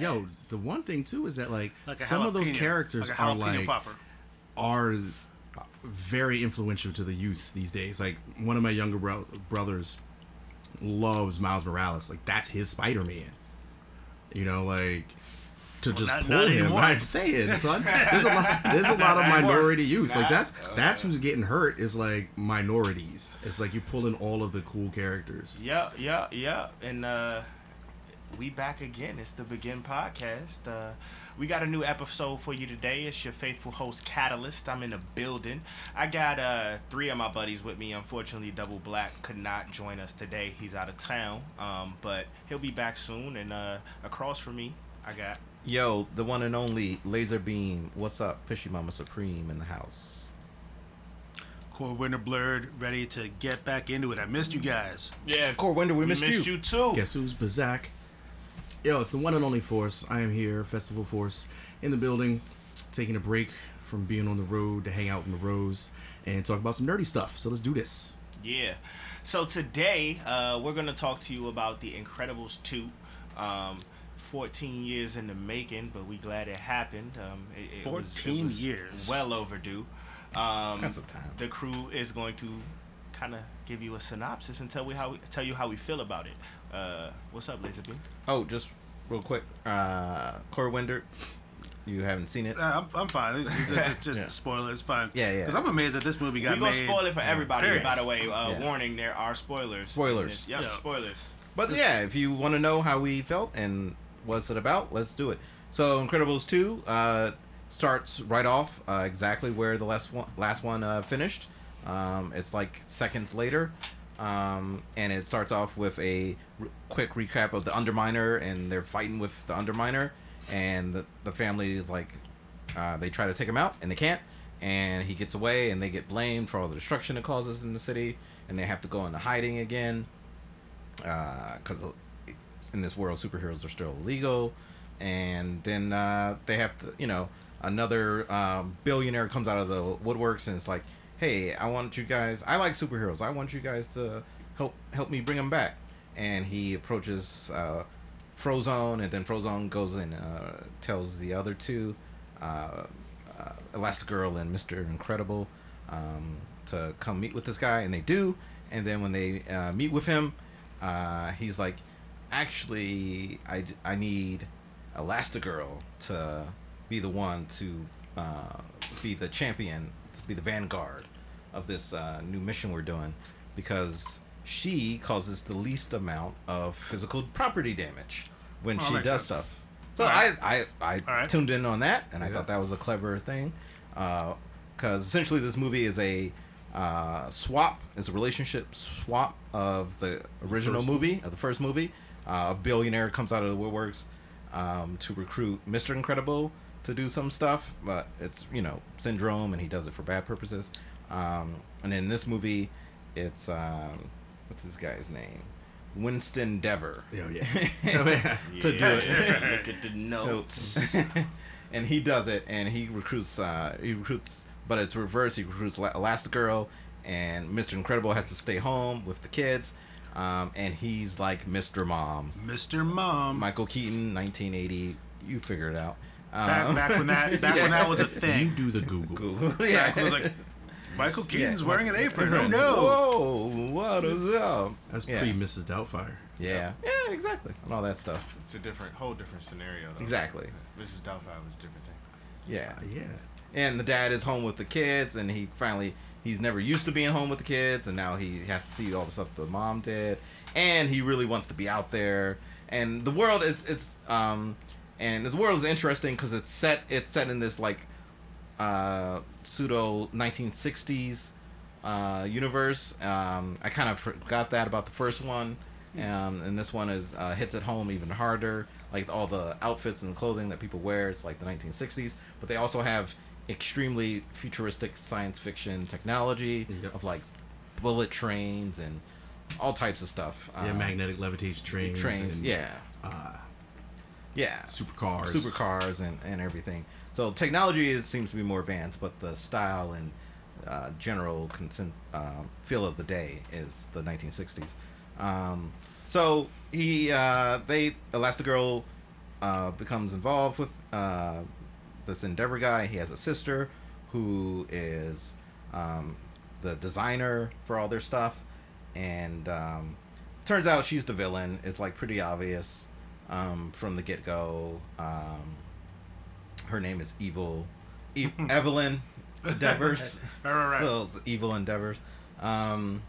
yo, the one thing too is that like, Like some of those characters like are like popper. are very influential to the youth these days. Like one of my younger bro- brothers loves Miles Morales. Like that's his Spider Man. You know, like to just not- pull not him. anymore. I'm saying, son. There's a lot. There's a lot of Not anymore. minority youth. Like that's that's who's getting hurt. Is like minorities. It's like you pull in all of the cool characters. Yeah, yeah, yeah. And uh we back again. It's the Begin Podcast. Uh we got a new episode for you today. It's your faithful host Catalyst. I'm in the building. I got uh three of my buddies with me. Unfortunately, Double Black could not join us today. He's out of town. Um, but he'll be back soon. And uh across from me, I got Yo, the one and only Laser Beam. What's up, Fishy Mama Supreme in the house? Core Winter Blurred, ready to get back into it. I missed you guys. yeah. Core Winter, we We missed, missed you. you too. Guess who's Bazak? Yo, it's the one and only Force. I am here, Festival Force, in the building, taking a break from being on the road to hang out in the rows and talk about some nerdy stuff. So let's do this. Yeah. So today, uh, we're gonna talk to you about The Incredibles 2. Um, 14 years in the making, but we glad it happened. Um, it, it was- it 14 was years. Well overdue. Um, That's a time. The crew is going to kind of give you a synopsis and tell we how we, tell you how we feel about it. Uh, what's up, Laser Beam? Oh, just real quick. Uh, Core Winder, you haven't seen it. Uh, I'm, I'm fine. It's just just Yeah. spoiler. It's fine. Yeah, yeah. Because I'm amazed that this movie got We're gonna made. spoil it for everybody. Period. By the way, uh, Yeah. warning: there are spoilers. Spoilers. Yep, Yeah. spoilers. But yeah, if you want to know how we felt and what's it about, let's do it. So Incredibles two uh, starts right off uh, exactly where the last one last one uh, finished. Um, it's like seconds later, um, and it starts off with a quick recap of the Underminer, and they're fighting with the Underminer, and the, the family is like, uh, they try to take him out, and they can't, and he gets away, and they get blamed for all the destruction it causes in the city, and they have to go into hiding again because in this world superheroes are still illegal and then uh, they have to you know another um, billionaire comes out of the woodworks and it's like hey i want you guys i like superheroes. I want you guys to help help me bring them back. And he approaches uh, frozone and then frozone goes and uh, tells the other two uh, uh, elastigirl and mr incredible um, to come meet with this guy and they do. And then when they uh, meet with him uh, he's like, actually, I, I need Elastigirl to be the one to uh, be the champion, to be the vanguard of this uh, new mission we're doing, because she causes the least amount of physical property damage when Oh, she does sense. stuff. So Alright. I I, I Alright. tuned in on that, and I Yeah. thought that was a clever thing, because essentially this movie is a uh, swap. It's a relationship swap of the original movie, of the first movie. Uh, a billionaire comes out of the woodworks um, to recruit Mister Incredible to do some stuff, but it's you know syndrome, and he does it for bad purposes. Um, and in this movie, it's um, what's this guy's name? Winston Deavor. Yo, yeah. Oh, yeah. to do it. Look at the notes. and he does it, and he recruits. Uh, he recruits, but it's reverse. He recruits La- Elastigirl, and Mister Incredible has to stay home with the kids. Um, and he's like Mr. Mom, Mr. Mom. Michael Keaton, 1980. You figure it out. back, Um, back when that back when that was a thing. You do the Google. yeah. Back when it was like Michael Keaton's Yeah. wearing an apron. Oh no. Whoa, what is up? That's Yeah. pre Mrs. Doubtfire. Yeah, yeah, exactly, and all that stuff. It's a different, whole different scenario. Though. Exactly. Mrs. Doubtfire was a different thing. Yeah, yeah. and the dad is home with the kids, and he finally he's never used to being home with the kids, and now he has to see all the stuff the mom did, and he really wants to be out there, and the world is it's um, and the world is interesting because it's set it's set in this like uh, pseudo 1960s uh, universe. Um, I kind of forgot that about the first one, um, and this one is uh, hits it home even harder. Like all the outfits and clothing that people wear, it's like the 1960s. But they also have extremely futuristic science fiction technology Yep. of like bullet trains and all types of stuff. Yeah, Um, magnetic levitation trains. trains. and, Yeah, Uh, yeah supercars. supercars and, and everything. So technology is, seems to be more advanced, but the style and uh, general consent, uh, feel of the day is the 1960s. Um, so he, uh, they, Elastigirl uh, becomes involved with uh, this Endeavor guy. He has a sister who is um, the designer for all their stuff, and um, turns out she's the villain. It's like pretty obvious um, from the get go. Um, her name is Evil, e- Evelyn Endeavors. Right, right, right. So it's Evil Endeavors. Um,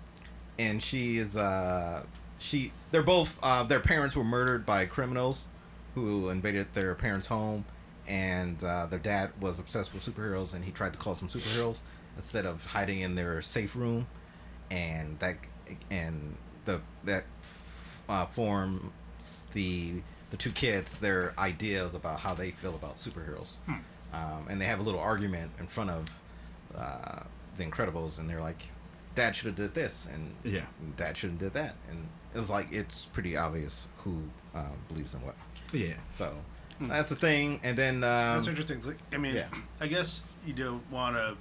and she is uh, she. They're both. Uh, their parents were murdered by criminals who invaded their parents' home, and uh, their dad was obsessed with superheroes, and he tried to call some superheroes instead of hiding in their safe room, and that and the that f- uh, forms the the two kids their ideas about how they feel about superheroes, um, and they have a little argument in front of uh, the Incredibles, and they're like, "Dad should have did this," and Yeah. Dad should have did that, and it was like it's pretty obvious who uh, believes in what. Yeah. So that's a thing, and then um, That's interesting. I mean, yeah. I guess you don't want to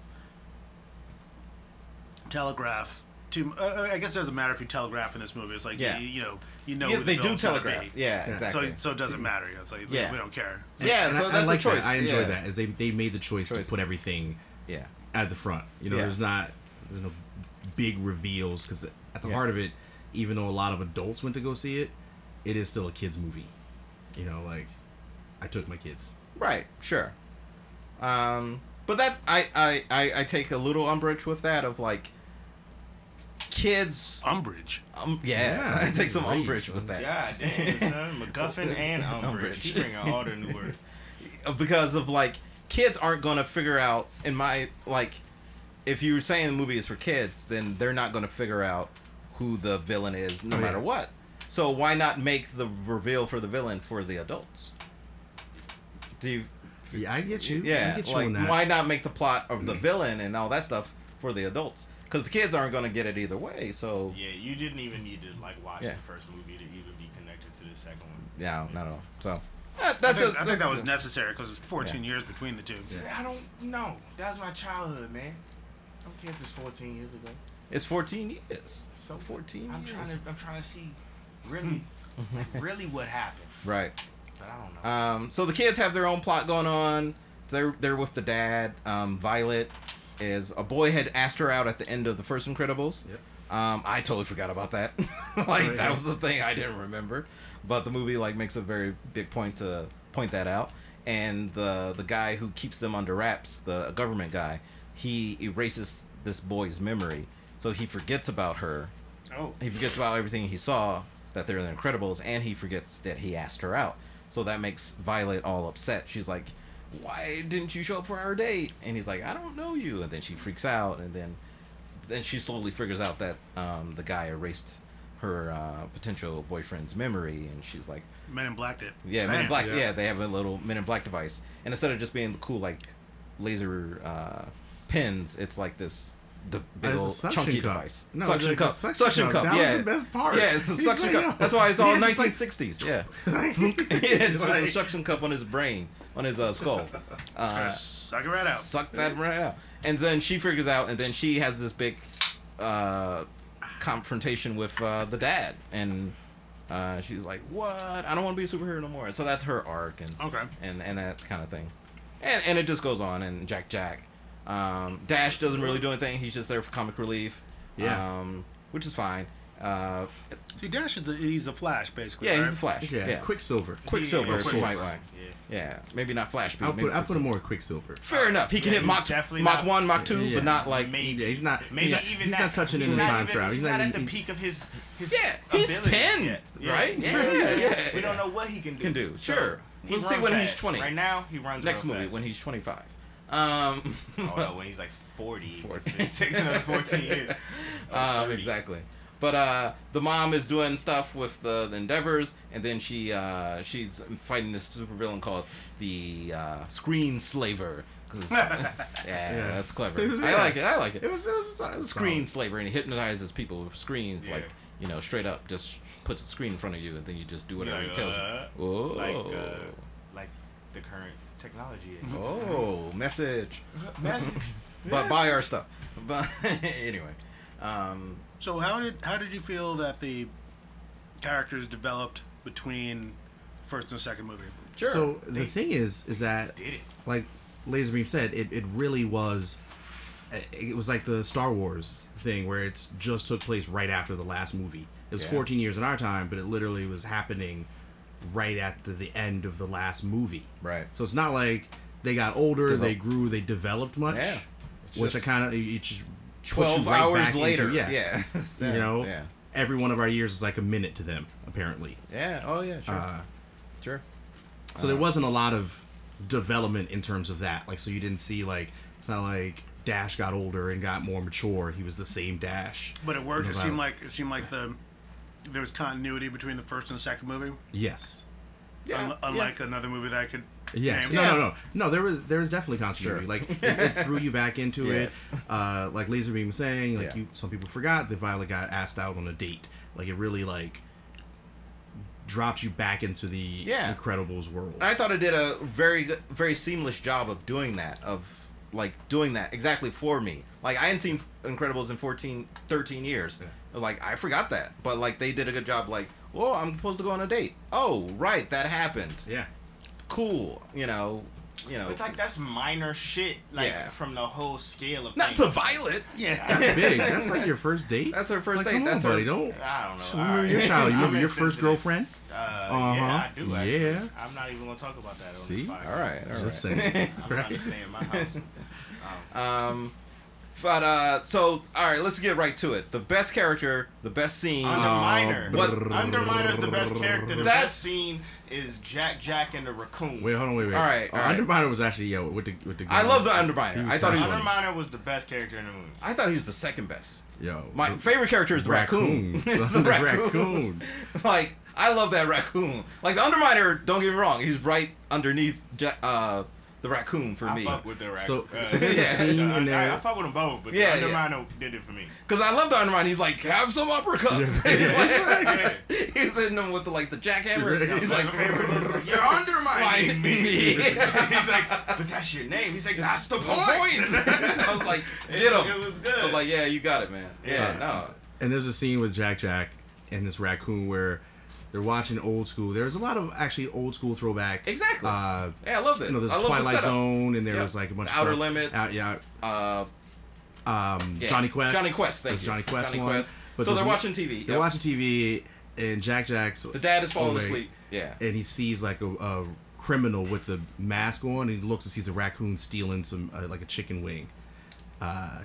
telegraph too. Uh, I guess it doesn't matter if you telegraph in this movie. It's like Yeah. you, you know, you know, yeah, who the they do telegraph. be. Yeah, Yeah. exactly. So, so it doesn't matter. you know, It's like Yeah. we don't care. yeah, and so I, that's I like a choice. that. I enjoy yeah. that. Is they they made the choice Choices. to put everything Yeah, at the front. You know, Yeah. there's not there's no big reveals because at the Yeah. heart of it, even though a lot of adults went to go see it, it is still a kids movie. You know, like I took my kids. right, sure. Um, but that I, I I I take a little umbrage with that of like kids. Umbrage. Um, yeah, Yeah, I take some rage, umbrage with that. God damn, son. MacGuffin and Umbridge. He bringing all the new words. because of like kids aren't gonna figure out in my like if you're saying the movie is for kids then they're not gonna figure out who the villain is no Oh, yeah. matter what so why not make the reveal for the villain for the adults do you Yeah, I get you. I yeah get you like on that. why not make the plot of the villain and all that stuff for the adults because the kids aren't gonna get it either way so Yeah, you didn't even need to like watch Yeah. the first movie to even be connected to the second one. yeah not at all so that- I that's think, just, I think that that's- was necessary because it's 14 years between the two. I don't know. That was my childhood, man. I don't care if it's 14 years ago. it's 14 years So 14 I'm years trying to. I'm trying to see, really, like, really what happened. right But I don't know. Um, so the kids have their own plot going on. They're they're with the dad. Um, Violet is a boy had asked her out at the end of the first Incredibles. Yep. Um, I totally forgot about that. like that was the thing I didn't remember. But the movie like makes a very big point to point that out. And the the guy who keeps them under wraps, the government guy, he erases this boy's memory, so he forgets about her Oh, he forgets about everything he saw that they're the Incredibles, and he forgets that he asked her out. So that makes Violet all upset. She's like, "Why didn't you show up for our date?" And he's like, "I don't know you." And then she freaks out, and then then she slowly figures out that um, the guy erased her uh, potential boyfriend's memory, and she's like, Men in Black did. "Yeah, Men in Black. Yeah. yeah. they have a little Men in Black device, and instead of just being the cool like laser uh, pins, it's like this." The big old suction chunky cup. device. No, suction it's like a cup. suction Suction cup. cup. That was the best part. Yeah, it's a He's suction like, cup. yo. That's why it's all Yeah, it's like- 1960s. yeah. Like, it's like- a suction cup on his brain, on his uh, skull. Uh, suck it right out. Suck that right out. And then she figures out, and then she has this big uh, confrontation with uh, the dad, and uh, she's like, "What? I don't want to be a superhero no more." So that's her arc, and Okay. and and that kind of thing, and and it just goes on. And Jack Jack, um, Dash doesn't really do anything. He's just there for comic relief. Yeah. Um, which is fine. Uh, See, Dash is the he's the Flash basically. yeah, he's the Flash. Yeah, Yeah, Quicksilver. Quicksilver. Yeah, is Quicksilver. Yeah. Yeah, maybe not Flash speed. I'll maybe put I'll put him more with Quicksilver. Fair enough. He can Yeah, hit he's Mach definitely Mach not- one, Mach two, Yeah. but not like Maybe. Yeah, he's not. Maybe he's even he's that. not touching he's into not time even, travel. He's, He's not, not, at the peak of his his Yeah, he's 10, yet. right? Yeah, yeah, yeah, We don't know what he can do. Can do, sure. he We'll see when he's 20. Right now, he runs next movie when he's 25. Um, Oh no, when he's like 40. 40. it takes another 14 years. Um, exactly. But uh, the mom is doing stuff with the, the Endeavors, and then she uh, she's fighting this supervillain called the uh, Screen Slaver. 'Cause- yeah, that's clever. Was- I like it. I like it. It was it was, it was screen solid. slaver, and he hypnotizes people with screens, Yeah. like you know, straight up, just puts a screen in front of you, and then you just do whatever Yeah, he tells you. Oh, Like uh, like the current technology. is. oh, message. Message. But buy our stuff. But anyway, um, So how did how did you feel that the characters developed between first and second movie? sure. So the thing is, is that Did it? like Laserbeam said, it, it really was. It was like the Star Wars thing where it's just took place right after the last movie. It was Yeah. 14 years in our time, but it literally was happening right at the, the end of the last movie. right. So it's not like they got older, Develop- they grew, they developed much. Yeah. It's Which I kind of it just Twelve right hours back into- later. yeah. yeah. You know, Yeah. every one of our years is like a minute to them, apparently. Yeah. Oh yeah. Sure. Uh, sure. So there wasn't a lot of development in terms of that. Like, so you didn't see like it's not like Dash got older and got more mature. He was the same Dash. But it worked. It seemed like it seemed like the there was continuity between the first and the second movie, Yes. Yeah. un- unlike another movie that I could. Yes. name. No, Yeah. no, no, no. There was there was definitely continuity. Sure. Like it, it threw you back into Yes. it. Uh, like Laserbeam was saying, like Yeah. you, some people forgot that Violet got asked out on a date. Like it really like dropped you back into the Yeah. Incredibles world. I thought it did a very very seamless job of doing that of like doing that exactly for me. Like I hadn't seen Incredibles in 14 13 years. Yeah. I was Like I forgot that. But like they did a good job like, "Oh, I'm supposed to go on a date." Oh, right, that happened. yeah. Cool, you know, you know. It's like that's minor shit. Like Yeah. from the whole scale of not things. to Violet. Yeah. That's big. That's like your first date. That's her first like, date. Come That's on, her buddy. Don't. I don't know. So remember Alright. your child. You I'm remember your first insensitive. girlfriend? Uh, Uh-huh. Yeah, I do. Actually. Yeah. I'm not even gonna talk about that. On See? This podcast. All right, all right. Just saying. I'm trying to stay in my house. Um, but uh, so all right, let's get right to it. The best character, the best scene. Underminer. What- Underminer's the best character. The That's- best scene is Jack Jack and the raccoon. Wait, hold on, wait, wait. All right, Uh, all right. Underminer was actually yeah with the with the. I love the Underminer. was I thought he was. kinda Underminer was the best character in the movie. I thought he was the second best. Yo, My the- favorite character is the raccoon. raccoon. it's the The raccoon. raccoon. like I love that raccoon. Like the Underminer. Don't get me wrong. He's right underneath Ja- uh, the raccoon for I me. fuck with the raccoon. So- Uh, so there's a scene I, in there- I, I fuck with them both, but Yeah, the yeah. Underminer did it for me. Cause I love the Underminer. He's like, have some uppercuts. Yeah. He's hitting them with the like the jackhammer. Right. He's like, My favorite is like, you're undermining me. Me. He's like, but that's your name. He's like, that's the point. point. I was like, get him. It was good. I was like, yeah, you got it, man. Yeah, Yeah. no. And there's a scene with Jack Jack and this raccoon where they're watching old school. There's a lot of actually old school throwback. Exactly. Uh, Yeah, I love this. you know, there's love the Twilight. Zone, and there Yeah. was like a bunch The of Outer stuff. Limits. Out, yeah. Uh, Um, yeah. Jonny Quest. Jonny Quest. Thank you. Jonny Quest Johnny one. Quest. But so they're watching TV. They're watching TV, and Jack Jack's The dad is falling away, asleep. Yeah. and he sees like a, a criminal with the mask on, and he looks and sees a raccoon stealing some uh, like a chicken wing, uh,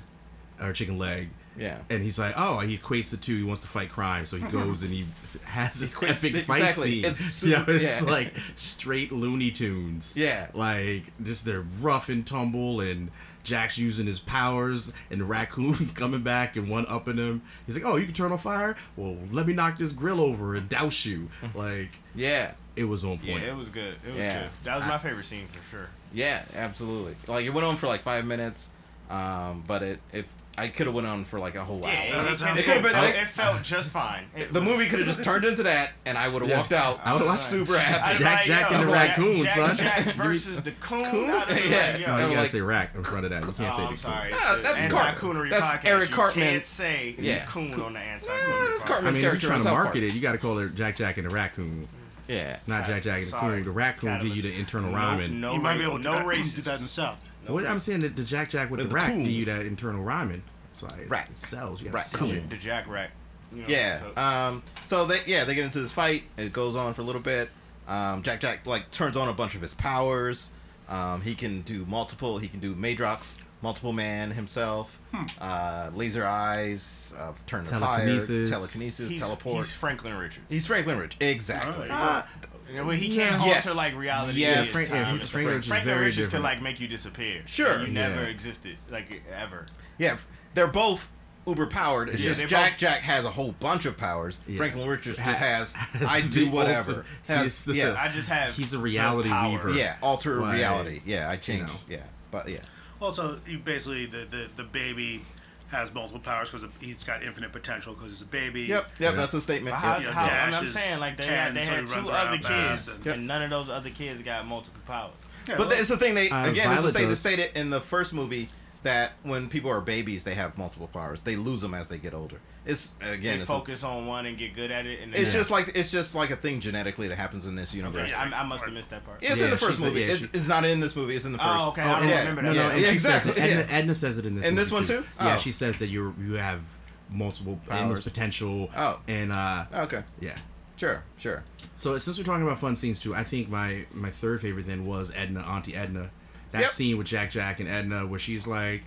or chicken leg. Yeah. And he's like, oh, he equates the two. He wants to fight crime, so he goes and he has this Equates- epic fight exactly. scene. It's su- yeah, it's yeah. like straight Looney Tunes. Yeah. like just they're rough and tumble, and Jack's using his powers, and the raccoon's coming back and one upping him. He's like, oh, you can turn on fire. Well, let me knock this grill over and douse you. like Yeah. it was on Yeah, point. it was good. It was Yeah. good. That was my favorite scene for sure. Yeah, absolutely. Like it went on for like five minutes, um, but it it I could have went on for like a whole hour. Yeah, that it, it, could have been- felt, it- it felt just fine. It, the movie could have just turned into that, and I would have Yeah. walked out I would've watched super happy. be Jack, Jack, and the raccoon, Jack, son. Jack versus the coon. Coon? Yeah. like, yo. no, you gotta like- say rack in front of that. You can't oh, say I'm the sorry. Ah, it's that's the Cart- that's podcast. Eric you Cartman. can't say Yeah. coon on the anti-coonery Yeah, that's podcast. Cartman. I mean, if you're trying to market it, you got to call it Jack Jack and the Raccoon, Yeah. not Jack Jack and the Sorry. Coon. The Raccoon give you the internal No- rhyming. No, you might be able to no do racist. that in the South. No What I'm saying that the Jack Jack with The the, rack give you that internal rhyming. That's why it Rack. sells. You got Rack. sell Coon. it. The Jack Rack. You know, Yeah. so- Um. So they yeah they get into this fight. It goes on for a little bit. Um. Jack Jack like turns on a bunch of his powers. Um. He can do multiple. He can do Madrox, multiple man himself. Uh. Laser eyes. Uh, turn to fire. Telekinesis. Telekinesis. he's, teleport. He's Franklin Richards. He's Franklin Richards, Exactly. Alright. You know, he can't Yes. alter like reality. Yes. is Frank- yeah, time Frank- Franklin. Richards is Franklin very Richards could like make you disappear. Sure. And you never Yeah. existed like ever. Yeah, they're both uber powered. It's Yeah, just Jack both- Jack has a whole bunch of powers. Yeah. Franklin Richards just has, has I do whatever. Has, the- yeah, I just have. He's a reality weaver. yeah, alter Like, reality. Yeah, I changed. know. Yeah, but yeah, Also, you basically the, the the baby has multiple powers because he's got infinite potential because he's a baby. yep, yep. Yeah. That's a statement. But how, Yep. You know, how, I mean, I'm saying like they 10, had they so had two other kids, and- Yep. and none of those other kids got multiple powers. Yeah, But well, it's the thing. They again, it's the Violet thing they stated in the first movie that when people are babies, they have multiple powers. They lose them as they get older. It's again, They it's, a- focus on one and get good at it, and then it's just like it's just like a thing genetically that happens in this universe. Yeah, I, I must have missed that part. It's Yeah, in the first said- movie. yeah, it's, she- it's not in this movie. It's in the first. Oh, okay. I don't and- remember no, that. no, Yeah, and she exactly, says it. Edna. Edna says it in this. In this one too? Yeah, Oh. she says that you you have multiple endless Powers. potential. Oh. and uh, Okay, yeah. sure, sure. So since we're talking about fun scenes too, I think my my third favorite then was Edna, Auntie Edna. That Yep. scene with Jack Jack and Edna where she's like,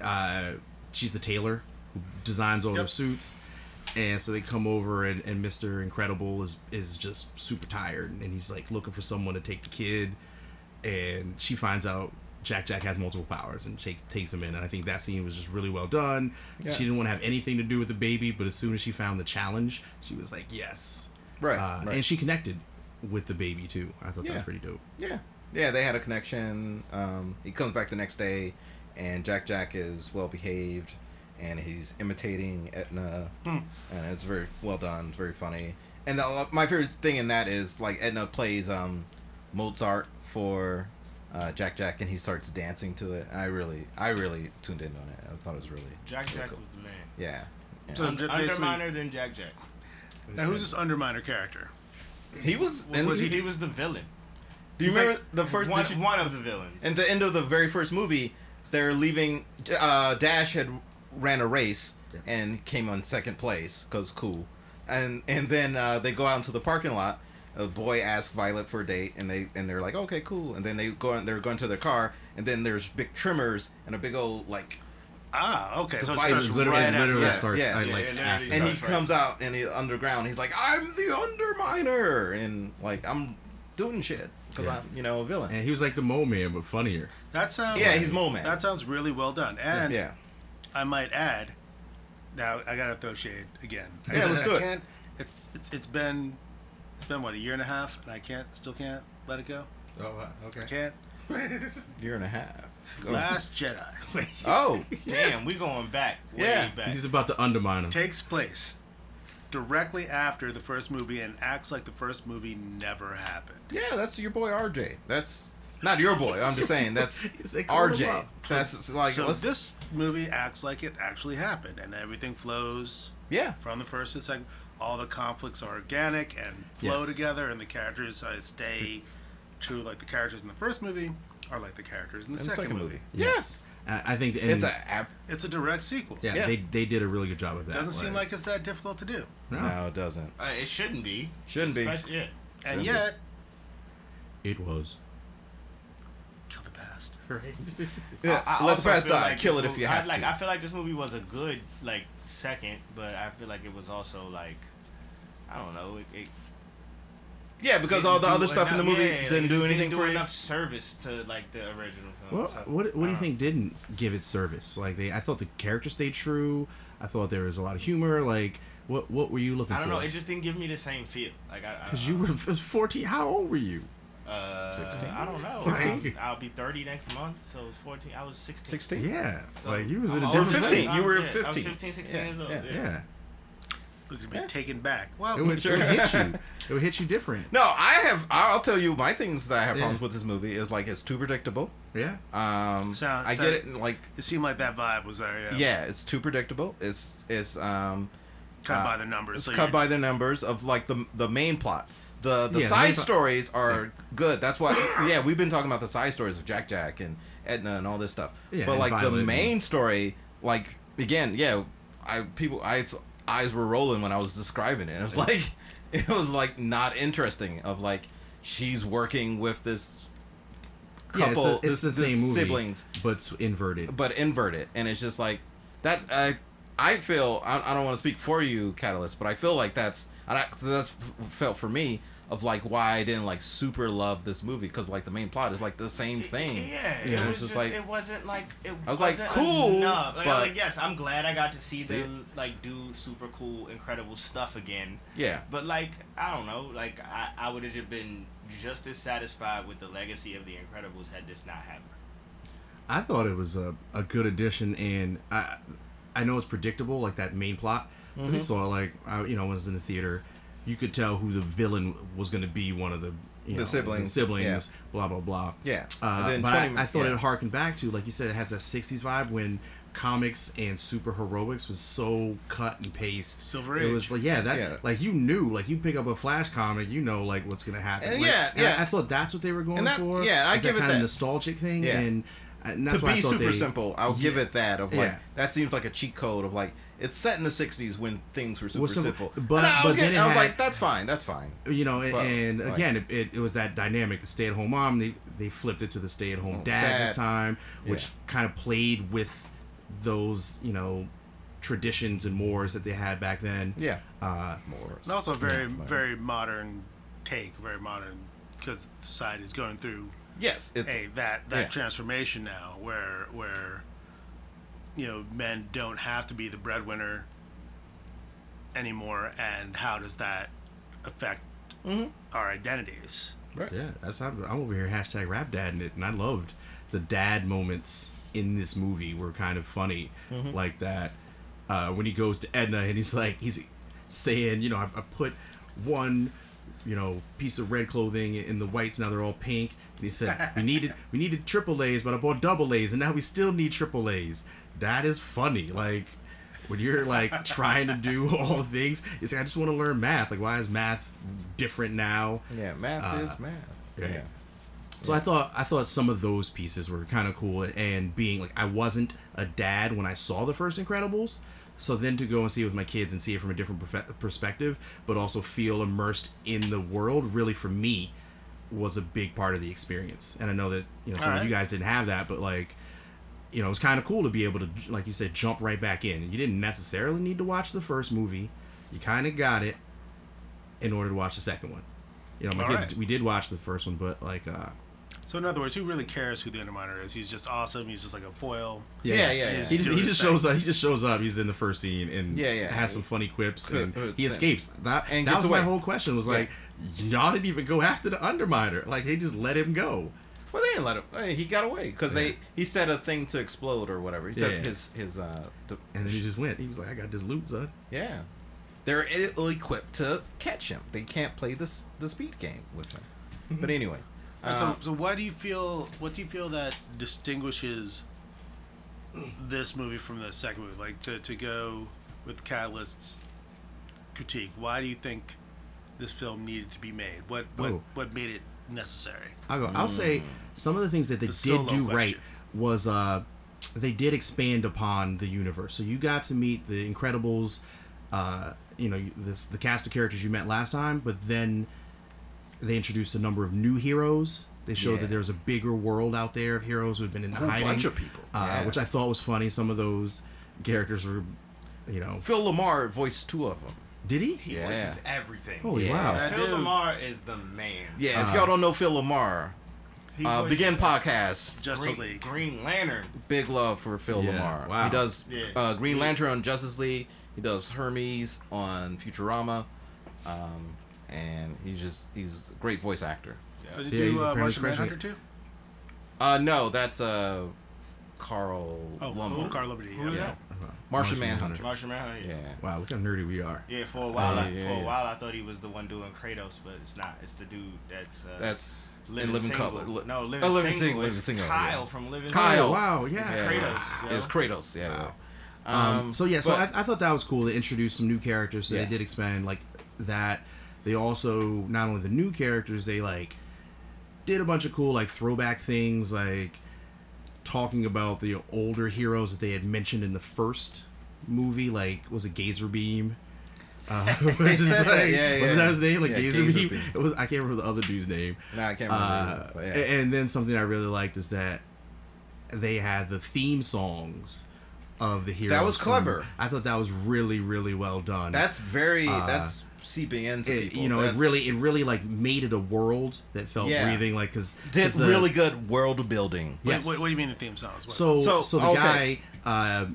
uh, she's the tailor who designs all their suits. And so they come over and, and Mr. Incredible is is just super tired and he's like looking for someone to take the kid and she finds out Jack Jack has multiple powers and takes takes him in and I think that scene was just really well done. Yeah. She didn't want to have anything to do with the baby, but as soon as she found the challenge, she was like, "Yes." Right, Uh, right. And she connected with the baby too. I thought that was pretty dope. Yeah, yeah, they had a connection. Um, he comes back the next day, and Jack Jack is well behaved, and he's imitating Edna, and it's very well done. It's very funny. And the, my favorite thing in that is like Edna plays um, Mozart for uh, Jack Jack, and he starts dancing to it. And I really, I really tuned in on it. I thought it was really Jack really Jack cool. was the man. Yeah. yeah. So- Un- basically- Underminer than Jack Jack. now who's this Underminer character? he was. Was, was he, he- he was the villain. Do you he's remember like the first? one, you- one of the villains. At the end of the very first movie, they're leaving. Uh, Dash had ran a race and came on second place because cool, and and then uh, they go out into the parking lot. A boy asks Violet for a date, and they and they're like, okay, cool. And then they go and they're going to their car, and then there's big trimmers and a big old like, Ah, okay. So it starts literally, right it after literally yeah, starts yeah. I, Yeah, like after. and he comes out and he underground. He's like, I'm the Underminer, and like I'm doing shit because Yeah. I'm you know a villain. and he was like the mole man, but funnier. That sounds. Yeah, he's Mole Man. That sounds really well done. And yeah. I might add, now I gotta throw shade again. I, Yeah, let's I do it. Can't, it's it's it's been it's been what a year and a half, and I can't still can't let it go. Oh, I okay. can't. Year and a half. Last Jedi Oh, Damn, we going back. Way Yeah. back. He's about to undermine him. takes place directly after the first movie and acts like the first movie never happened. Yeah, that's your boy RJ. That's not your boy. I'm just saying that's said call him RJ. up. That's like so let's this movie acts like it actually happened, and everything flows yeah. from the first to the second. All the conflicts are organic and flow Yes. together, and the characters uh, stay true. Like the characters in the first movie are like the characters in the, In the second, movie. Yes. I I think It's a. It's a direct sequel. yeah, yeah. They they did a really good job of that. Doesn't seem like it's that difficult to do, no, No, it doesn't. Uh, it shouldn't be. Shouldn't be. Yeah. and Shouldn't be. yet it was. kill the past. Yeah, I let the past die. like Kill this it if movie- you I, have like, to. I feel like this movie was a good like second, but I feel like it was also like I don't know. It, it yeah, because all the other stuff in the movie yeah, didn't it do just anything didn't for do you. enough service to like the original film. Well, so, what what do you uh, think didn't give it service? Like they, I thought the character stayed true. I thought there was a lot of humor. Like what what were you looking for? I don't for? know. It just didn't give me the same feel. Like I Because I- you were fourteen. How old were you? Uh, 16? I don't know. I'll, I'll be 30 next month, so it's 14. I was 16. Sixteen. Yeah, So like you was in I'm a different than 15. place. You were yeah, I was 15. 15, 16 Yeah, years old. yeah. Yeah. Yeah, Look to be taken back. Well, it would, Sure. it would hit you. It would hit you different. No, I have. I'll tell you my things that I have Yeah. problems with this movie is like it's too predictable. Yeah, Um, Sound- I sound- get it. Like, it seemed like that vibe was there. Yeah, yeah, it's too predictable. It's it's um, cut uh, by the numbers. It's so cut by the numbers of like the the main plot. The the Yeah, side main pl- stories are good. That's why. Yeah, we've been talking about the side stories of Jack Jack and Edna and all this stuff. Yeah, but like Violet the and- main story, like again, yeah, I people I eyes were rolling when I was describing it. It was like it was like not interesting. Of like she's working with this Yeah, it's, couple, a- it's this- the same movie, siblings, but inverted. but inverted, and it's just like that. I I feel I, I don't want to speak for you, Catalyst, but I feel like that's I, that's felt for me of like why I didn't like super love this movie because like the main plot is like the same thing. Yeah, You it know, was it's just just like- it wasn't like it I was like, wasn't cool, enough. Like, but- like yes, I'm glad I got to see See? them like do super cool, incredible stuff again. Yeah. But like I don't know, like I, I would have been just as satisfied with the legacy of the Incredibles had this not happened. I thought it was a, a good addition, and I I know it's predictable, like that main plot, because Mm-hmm. you saw like I, you know when I was in the theater, you could tell who the villain was going to be, one of the you The know, siblings, siblings, yeah. blah blah blah. Yeah. uh, then but 20 I, I thought yeah. it harkened back to like you said, it has that '60s vibe when comics and super heroics was so cut and paste. Silver Age. It was like yeah, that Yeah. like you knew like you pick up a Flash comic, you know like what's gonna happen. And Like, yeah, and yeah. I, I thought that's what they were going that- for. yeah, I is give it kind that. of nostalgic thing, Yeah. and, and that's to why I be thought super they- simple, I'll give it that. Of like Yeah. that seems like a cheat code of like it's set in the '60s when things were super Well, simple- simple. but- And I'll but get- then it I was had- like, that's fine, that's fine. you know, and, But, and like- again, it, it, it was that dynamic. The stay-at-home mom, they they flipped it to the stay-at-home dad, dad. this time, which Yeah. kind of played with those, you know, traditions and mores that they had back then. Yeah, Uh, more. And also a very, Yeah, very modern take, very modern, because society is going through Yes, it's a that that yeah. transformation now, where where you know men don't have to be the breadwinner anymore, and how does that affect Mm-hmm. our identities? Right. yeah, that's I'm, I'm over here hashtag rap dad it, and I loved the dad moments in this movie were kind of funny, Mm-hmm. like that uh, when he goes to Edna and he's like he's saying, you know, I, I put one you know piece of red clothing in the whites now they're all pink and he said we needed we needed triple A's but I bought double A's and now we still need triple A's that is funny. Like when you're like trying to do all the things it's like I just want to learn math. Like why is math different now? Yeah, math Uh, is math. yeah. Yeah, so I thought I thought some of those pieces were kind of cool, and being like I wasn't a dad when I saw the first Incredibles, so then to go and see it with my kids and see it from a different perfe- perspective, but also feel immersed in the world, really for me, was a big part of the experience. And I know that you know some of you guys didn't have that, but like you know it was kind of cool to be able to like you said jump right back in. You didn't necessarily need to watch the first movie, you kind of got it in order to watch the second one. You know, my kids Alright. we did watch the first one, but like. uh So in other words, who really cares who the Underminer is? He's just awesome. He's just like a foil. Yeah, yeah, yeah. He just, he just shows up. He just shows up. He's in the first scene and Yeah, yeah. has some funny quips and he escapes. That, And that gets was my whole question. Was like, y'all didn't even go after the Underminer. Like they just let him go. Well, they didn't let him. Hey, he got away because they he said a thing to explode or whatever. He said Yeah. his his uh. To, And then he just went. He was like, I got this loot, son. yeah, they're ill equipped to catch him. They can't play this the speed game with him. But anyway, uh, so, so why do you feel? What do you feel that distinguishes this movie from the second movie? Like to, to go with Catalyst's critique. Why do you think this film needed to be made? What what Oh. what made it necessary? I'll go. I'll say some of the things that they The did solo do right was uh, they did expand upon the universe. So you got to meet the Incredibles, uh, you know, this the cast of characters you met last time, but then they introduced a number of new heroes. They showed Yeah. that there was a bigger world out there of heroes who had been in whole hiding. bunch of people. uh, Yeah. which I thought was funny. Some of those characters were, you know, Phil LaMarr voiced two of them. Did he? He Yeah. voices everything. Holy Yeah. wow! Phil do. Lamar is the man. Yeah, if Uh, y'all don't know Phil LaMarr, He uh, Begin Podcast. Justice Green, League. Green Lantern. Big love for Phil Yeah, Lamar. wow. He does Yeah. uh, Green Lantern on Justice League. He does Hermes on Futurama, um, and he's just he's a great voice actor. Yeah. Does he he's do uh, apparently Martian crashing Manhunter too? Uh, no, that's uh, Carl Oh, Lombard. Carl Liberty. Who's Yeah. That? Martian Manhunter. Martian Manhunter. Yeah. Yeah. Wow, look how nerdy we are. Yeah, for a while, Uh, I, yeah, for a while, I thought he was the one doing Kratos, but it's not. It's the dude that's uh, That's living, in Living single. Color. Li- no, living, oh, Living single. Single. Living Single. Kyle yeah. from Living Kyle. Oh, wow, yeah. It's Kratos. yo. It's Kratos. Yeah. Um, so yeah, so but- I, I thought that was cool. They introduced some new characters. So Yeah. They did expand like that. They also not only the new characters, they like did a bunch of cool like throwback things, like talking about the older heroes that they had mentioned in the first movie, like was it Gazer Beam? Uh, was his said that, yeah, Wasn't yeah. that his name? Like Yeah, Gazer, Gazer Beam? Beam. It was. I can't remember the other dude's name. No, I can't remember. Uh, yeah. And then something I really liked is that they had the theme songs of the heroes. That was from- clever. I thought that was really, really well done. That's very. Uh, that's seeping into it, people. you know, it really, it really like made it a world that felt Yeah. breathing. Like because did really good world building. Wait, Yes. what, what do you mean the theme songs? What- So, So, so, the okay. guy uh,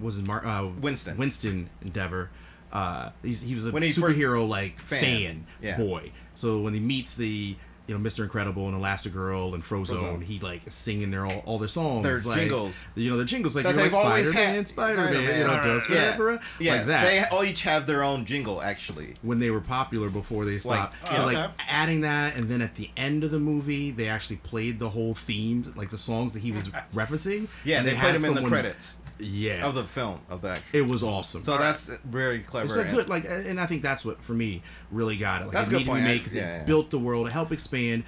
was it Mar- uh, Winston. Winston Endeavor. Uh, he's, he was a When he superhero like Fan. fan, Yeah. boy. So when he meets the you know Mr. Incredible and Elastigirl and Frozone, Frozone. he like singing their all, all their songs, Their like, jingles. You know, their jingles like That you're like they've always Spider Man, had. Spider Man, you know, Right, does right, Yeah, whatever, yeah. like that. They all each have their own jingle actually. when they were popular before they stopped. oh, so okay. like adding that, and then at the end of the movie, they actually played the whole theme, like the songs that he was referencing. Yeah, and they, had played them in the credits Yeah, of the film of the actual. it was awesome. So that's very clever. It's a good like, and I think that's what for me really got it. Like, That's it a good needed to point. be I- made because yeah, it yeah. built the world, it helped expand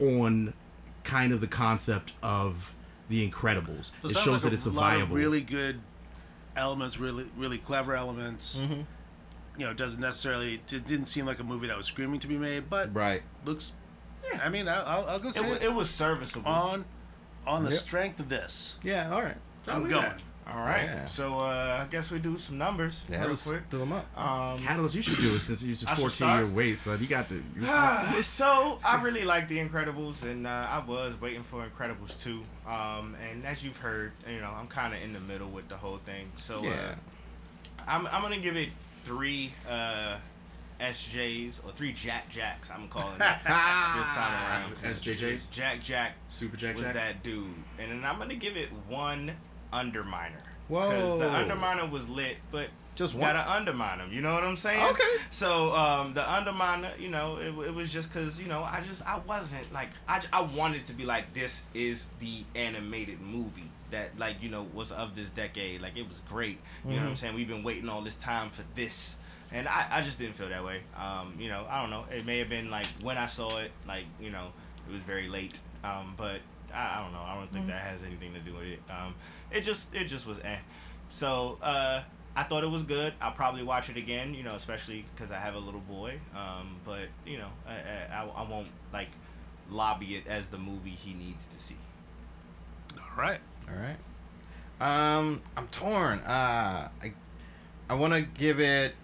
on kind of the concept of the Incredibles. So it sounds shows like that it's a lot of viable. really good elements, really really clever elements. Mm-hmm. You know, it doesn't necessarily. It didn't seem like a movie that was screaming to be made, but right. looks. Yeah, I mean, I'll, I'll, I'll go see It, wa- it, it was serviceable. on on the Yep. strength of this. Yeah. All right. I'm look at going. All right. Yeah. So uh, I guess we do some numbers Yeah. real Let's quick. do them up. Um, Catalyst, you should do it since you're 14 year wait, son. You got the. so I really like The Incredibles, and uh, I was waiting for Incredibles 2. Um, and as you've heard, you know, I'm kind of in the middle with the whole thing. So Yeah. uh, I'm, I'm gonna give it three uh, SJs or three Jack Jacks. I'm calling it this time around. SJJs? Jack Jack Super Jack was Jack? that dude, and then I'm gonna give it one Underminer. Whoa. Because the Underminer was lit, but Just one? gotta undermine him. You know what I'm saying? Okay. So um, the Underminer, you know, it, it was just because you know I just I wasn't like I I wanted to be like this is the animated movie that like you know was of this decade. Like it was great. You know Mm-hmm. what I'm saying? We've been waiting all this time for this. And I, I just didn't feel that way. Um, you know, I don't know. It may have been like when I saw it, like, you know, it was very late. Um, but I, I don't know. I don't think that has anything to do with it. Um, it just it just was eh. So uh, I thought it was good. I'll probably watch it again, you know, especially because I have a little boy. Um, but you know, I, I, I won't like lobby it as the movie he needs to see. All right. All right. Um, I'm torn. Uh, I, I want to give it.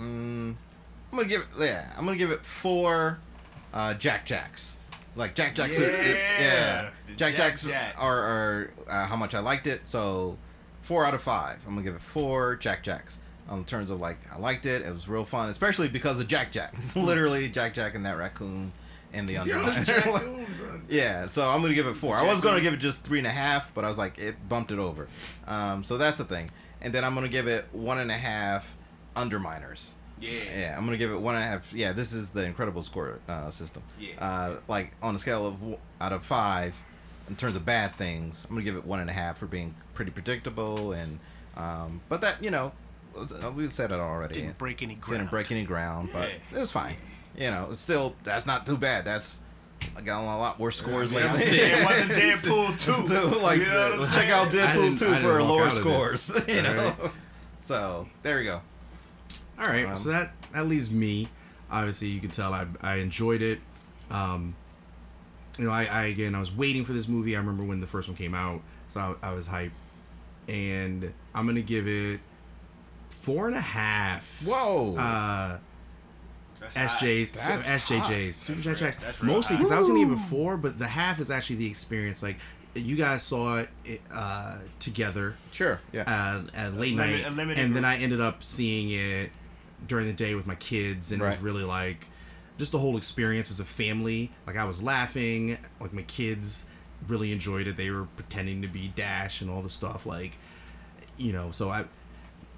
Mm, I'm gonna give it. Yeah, I'm gonna give it four. Uh, Jack Jacks. Like Jack Jacks. are- it- Yeah, yeah. Jack, Jack Jacks Jacks. are, are uh, how much I liked it. So four out of five. I'm gonna give it four Jack Jacks. On terms of like, I liked it. It was real fun, especially because of Jack Jack. Literally, Jack Jack and that raccoon and the undermine. Yeah, so I'm gonna give it four. I was gonna give it just three and a half, but I was like, it bumped it over. Um, so that's the thing. And then I'm gonna give it one and a half underminers. Yeah. Yeah, I'm gonna give it one and a half. Yeah, this is the incredible score uh, system. Yeah. Uh, like on a scale of w- out of five, in terms of bad things, I'm gonna give it one and a half for being pretty predictable and. Um, but that you know, uh, we said it already. Didn't break any ground. Didn't break any ground, but Yeah. it was fine. You know, it's still that's not too bad. That's I got a lot worse scores Yeah, it wasn't Deadpool 2. So, like, You know what I'm let's check out Deadpool 2 I for lower out this. scores. You know, Alright. so there you go. All right, Um, so that that leaves me. Obviously, you can tell I I enjoyed it. Um, you know, I, I again I was waiting for this movie. I remember when the first one came out, so I, I was hyped, and I'm gonna give it four and a half. Whoa. Uh, That's hot. SJs, That's SJJs, hot. Super That's Jack Jacks. that's Mostly because I was gonna give it four, but the half is actually the experience. Like you guys saw it uh, together sure. Yeah. uh, at late Limit- night, a limited and then. I ended up seeing it during the day with my kids, and it was really like just the whole experience as a family. Like I was laughing, like my kids really enjoyed it. They were pretending to be Dash and all the stuff, like you know. So I,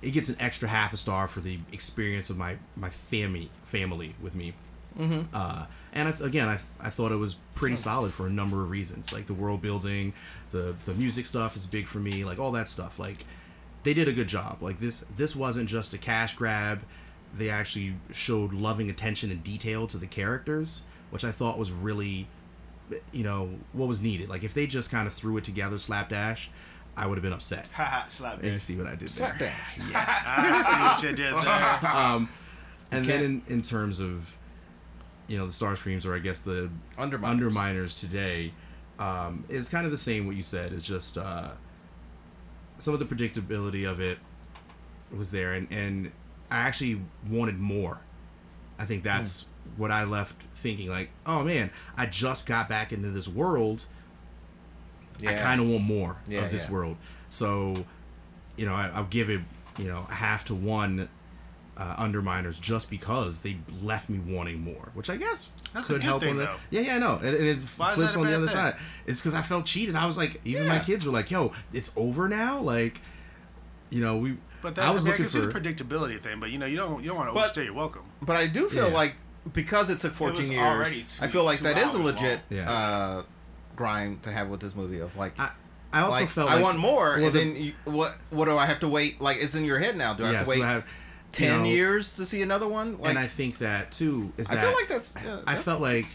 it gets an extra half a star for the experience of my my family family with me. Mm-hmm. Uh, and I th- again, I, th- I thought it was pretty solid for a number of reasons. Like the world building, the the music stuff is big for me. Like all that stuff. Like they did a good job. Like this this wasn't just a cash grab. They actually showed loving attention and detail to the characters, which I thought was really, you know, what was needed. Like if they just kind of threw it together, slapdash, I would have been upset. Haha, slap And you see what I did Slap there. dash. I see what you did there. Um, and then in, in terms of, you know, the Star Streams or I guess the Underminers. Underminers today, um, is kind of the same. What you said is just uh, some of the predictability of it was there, and and I actually wanted more. I think that's what I left thinking. Like, oh man, I just got back into this world. I kind of want more Yeah, of this yeah. world. So, you know, I, I'll give it, you know, half to one uh, underminers just because they left me wanting more, which I guess That's a could good help thing, on the though. yeah, yeah, I know, and, and it Why flips on the other thing? side. It's because I felt cheated. I was like, even my kids were like, "Yo, it's over now." Like, you know, we. But that, I was I, mean, looking I can see for the predictability thing, but you know, you don't you don't want to But- overstay your welcome. But I do feel Yeah. like because it took 14 was years, already two- I feel like that is a legit long. Yeah. uh, grind to have with this movie of like. I, I also like, felt I want more, well, and the- then you, what? What do I have to wait? Like it's in your head now. Do I have yeah, to so wait I have, you ten know, years to see another one? Like, and I think that too is I that feel like that's. Yeah, I felt like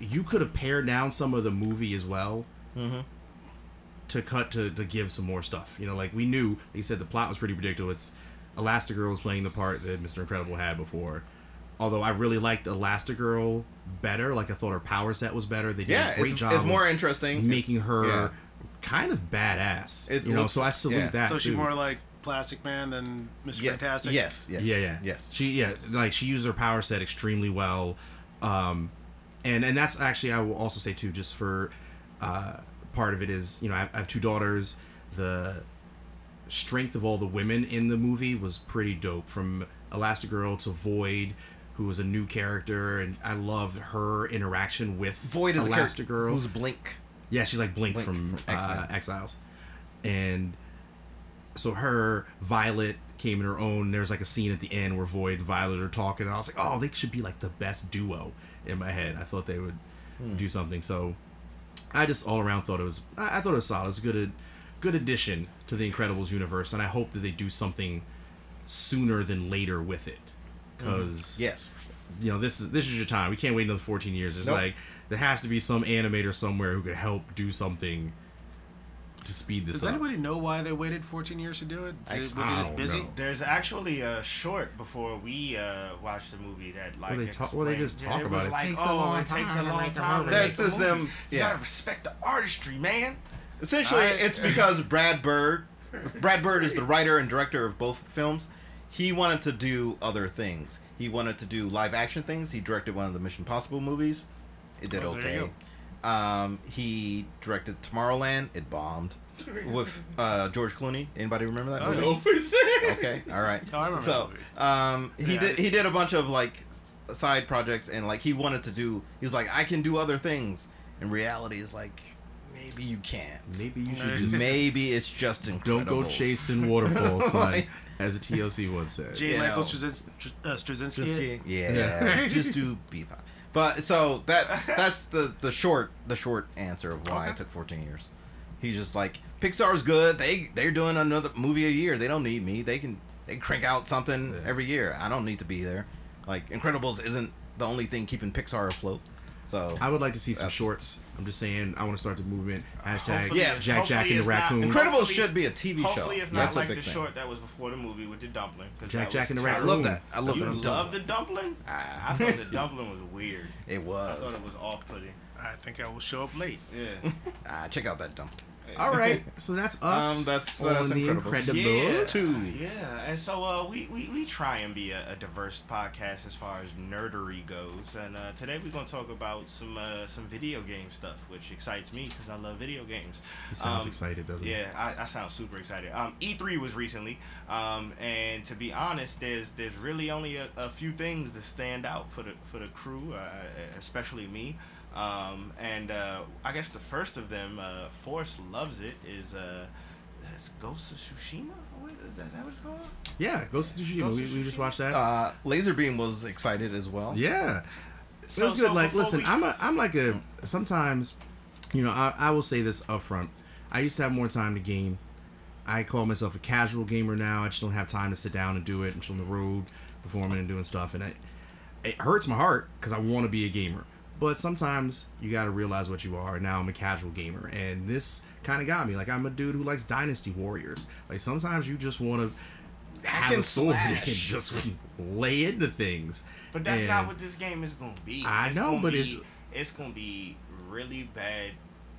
you could have pared down some of the movie as well Mm-hmm. To cut to, to give some more stuff. You know, like we knew they said the plot was pretty predictable. It's Elastigirl is playing the part that Mr. Incredible had before. Although I really liked Elastigirl better, like I thought her power set was better. They did Yeah, a great it's, job it's more interesting. making It's- her yeah. kind of badass. It you know, looks- so I salute yeah. that So she's more like Plastic Man than Mr. Yes, Fantastic. yes, yes, Yeah, yeah, yes. She yeah, like she used her power set extremely well, um, and and that's actually I will also say too, just for uh, part of it is you know I have, I have two daughters. The strength of all the women in the movie was pretty dope, from Elastigirl to Void, who was a new character, and I loved her interaction with Void is Elastigirl. who's Blink. Yeah, she's like Blink, Blink from, from uh, Exiles, and so her Violet came in her own. There's like a scene at the end where Void and Violet are talking, and I was like, oh, they should be like the best duo in my head. I thought they would Hmm. do something. So I just all around thought it was. I, I thought it was solid. It was a good, good addition to the Incredibles universe, and I hope that they do something sooner than later with it, mm-hmm. because Yes. you know this is this is your time. We can't wait another 14 years. There's Nope. like there has to be some animator somewhere who could help do something to speed this Does up. Does anybody know why they waited 14 years to do it? I- Is I just don't busy? know. There's actually a short before we uh, watched the movie that like they talk- well, they just talk it about was it. It Like, takes a oh, long it takes a time to long make time. to movie. make That's a just movie. them- You yeah. gotta respect the artistry, man. Essentially, I- it's because Brad Bird, Brad Bird is the writer and director of both films. He wanted to do other things. He wanted to do live action things. He directed one of the Mission Possible movies. It did Oh, okay. Um, he directed Tomorrowland. It bombed with uh, George Clooney. Anybody remember that Oh, movie? yeah. okay, all right. Oh, I remember so, that um, he Yeah, did he did a bunch of like s- side projects and like he wanted to do. He was like, I can do other things. And reality is like, maybe you can't. Maybe you should Maybe. just Maybe it's just incredible. don't go chasing waterfalls, son, Like- as a TLC once said. J. You Michael know. Straczynski. Uh, Straczynski. Yeah, Yeah. just do B five. But so that that's the the short the short answer of why it took 14 years. He's just like Pixar's good. They they're doing another movie a year. They don't need me. They can they crank out something Yeah. every year. I don't need to be there. Like Incredibles isn't the only thing keeping Pixar afloat. So I would like to see some shorts. I'm just saying, I want to start the movement. Hashtag Hopefully Yes. Jack Jack and the it's Raccoon. Incredibles should be a TV show. Hopefully, it's not That's like the thing. short that was before the movie with the dumpling. 'cause Jack that Jack was and the I love that. I love You that. love the dumpling? I thought the dumpling was weird. It was. I thought it was off-putting. I think I will show up late. Yeah. Ah, check out that dump. All right, so that's us Um, that's, uh, on that's the Incredibles. Incredibles. Yeah, yeah, and so uh, we, we, we try and be a, a diverse podcast as far as nerdery goes, and uh, today we're gonna talk about some uh, some video game stuff, which excites me because I love video games. He sounds Um, excited, doesn't he? Yeah, I, I sound super excited. Um, E3 was recently, um, and to be honest, there's there's really only a, a few things that stand out for the for the crew, uh, especially me. Um, and uh, I guess the first of them, uh, Force loves it, is uh, it's Ghost of Tsushima. What is that, is that what it's called? Yeah, Ghost of Tsushima. Ghost We, of we just watched that. Uh, Laserbeam was excited as well. yeah, So- it was good. so like, listen, we- I'm a, I'm like a sometimes, you know, I, I will say this up front. I used to have more time to game. I call myself a casual gamer now. I just don't have time to sit down and do it. I'm just on the road performing and doing stuff, and it it hurts my heart because I want to be a gamer. But sometimes you got to realize what you are. Now I'm a casual gamer, and this kind of got me. Like I'm a dude who likes Dynasty Warriors. Like sometimes you just want to have a sword slash. and just lay into things. But that's And- not what this game is gonna be. I It's know, but be, it's- it's gonna be really bad,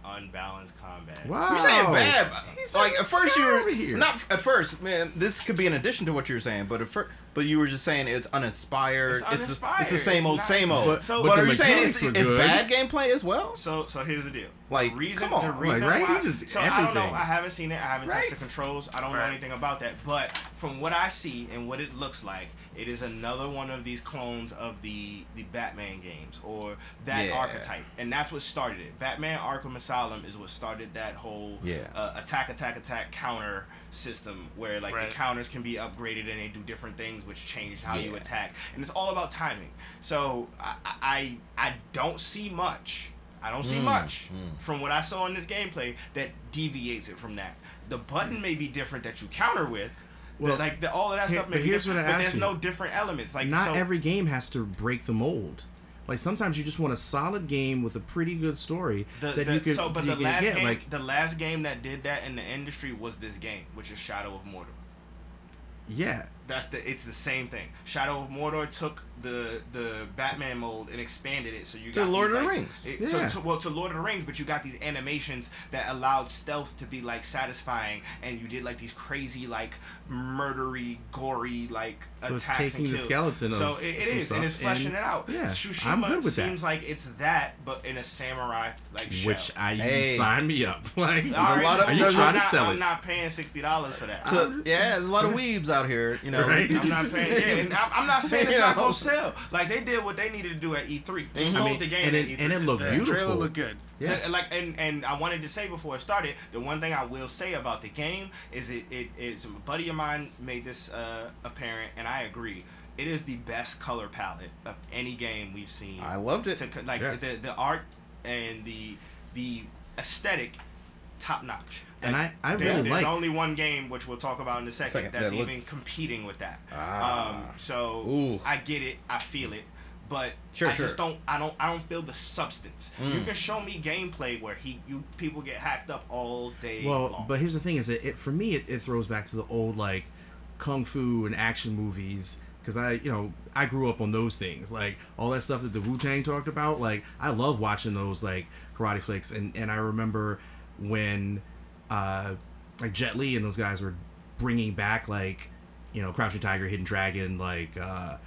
unbalanced combat. Wow. You're saying bad. He's like a at first you over were here. not at first, man. This could be in addition to what you were saying, but at first, but you were just saying it's uninspired. It's It's, the, uninspired. it's the same It's old, same old. But- So- but, but are you saying it's, it's bad gameplay as well? So so here's the deal. Like, the reason, come on. the Like, right? why, He just- so I don't know. I haven't seen it. I haven't touched the controls. I don't know anything about that. But from what I see and what it looks like, it is another one of these clones of the the Batman games or that Yeah. archetype, and that's what started it. Batman Arkham Asylum is what started that whole Yeah. uh, attack, attack, attack counter system where like Right. the counters can be upgraded and they do different things which change how you attack, and it's all about timing. So I I I don't see much. I don't see Mm, much from what I saw in this gameplay that deviates it from that. The button may be different that you counter with. Well, like the, all of that stuff but here's what I but ask there's you. no different elements. Like not so, every game has to break the mold. Like sometimes you just want a solid game with a pretty good story the, that the- you can, so, but the last get. game, like the last game that did that in the industry was this game, which is Shadow of Mordor. yeah, That's the it's the same thing. Shadow of Mordor took the the Batman mode and expanded it, so you To got Lord these, of the like- Rings. it- Yeah. to, to- well, to Lord of the Rings, but you got these animations that allowed stealth to be like satisfying, and you did like these crazy like murdery, gory like So it's taking and the skeleton So of it, it some is, stuff and it's fleshing and- it out. yeah, Tsushima I'm good with that. seems like it's that, but in a samurai like shell. which I you Hey. sign me up. Like, All a lot of- are you trying I'm to not, sell I'm it? not paying sixty dollars for that. So, yeah, there's a lot of weebs out here, you know. Right. I'm not paying. Yeah, I'm, not saying it's not gonna sell. Like they did what they needed to do at E3. They sold I mean, the game and at it, E3. and it looked The beautiful. trailer looked good. Yeah. The- like and and I wanted to say before it started, the one thing I will say about the game is it it is a buddy of mine made this uh, apparent, and I agree. It is the best color palette of any game we've seen. I loved it. To, like Yeah. the the art and the the aesthetic, top notch. And I- I really there's like- only one game which we'll talk about in a second, Second, that's that look- even competing with that. Ah. Um, so Ooh. I get it, I feel it, but Sure, I sure. just don't. I don't. I don't feel the substance. Mm. You can show me gameplay where he, you people get hacked up all day Well, long. but here's the thing: is that it for me it, it throws back to the old like kung fu and action movies because I you know I grew up on those things like all that stuff that the Wu Tang talked about. Like I love watching those like karate flicks, and and I remember when uh like Jet Li and those guys were bringing back like you know Crouching Tiger, Hidden Dragon, like uh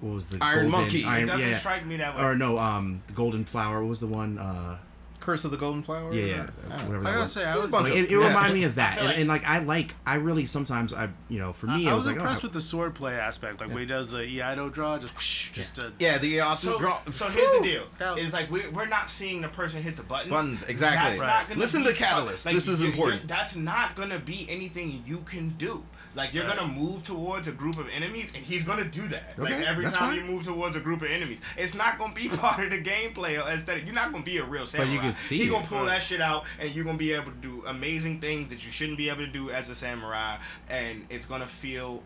what was the Iron golden, Monkey. it doesn't yeah, strike me that way. or no, um, the Golden Flower. What was the one? Uh, Curse of the Golden Flower. yeah, yeah, Ah. whatever I that gotta was. say, I There's a was, Like, it, it Yeah. reminded me of that, feel and, like- and like I like, I really sometimes I, you know, for me, I, it was was like, impressed oh, with the swordplay aspect, like when he does the Iaido draw, just whoosh, just a Yeah, the uh, so, draw. so here's the deal: That was- is like we're, we're not seeing the person hit the buttons. Buttons, exactly. That's Right. not gonna Listen be to Catalyst. This is you- you- important. That's not gonna be anything you can do. Like you're Right. gonna move towards a group of enemies, and he's gonna do that. like every time fine. you move towards a group of enemies, it's not gonna be part of the gameplay or aesthetic. You're not gonna be a real samurai. But you can see He gonna pull Right. that shit out, and you're gonna be able to do amazing things that you shouldn't be able to do as a samurai, and it's gonna feel.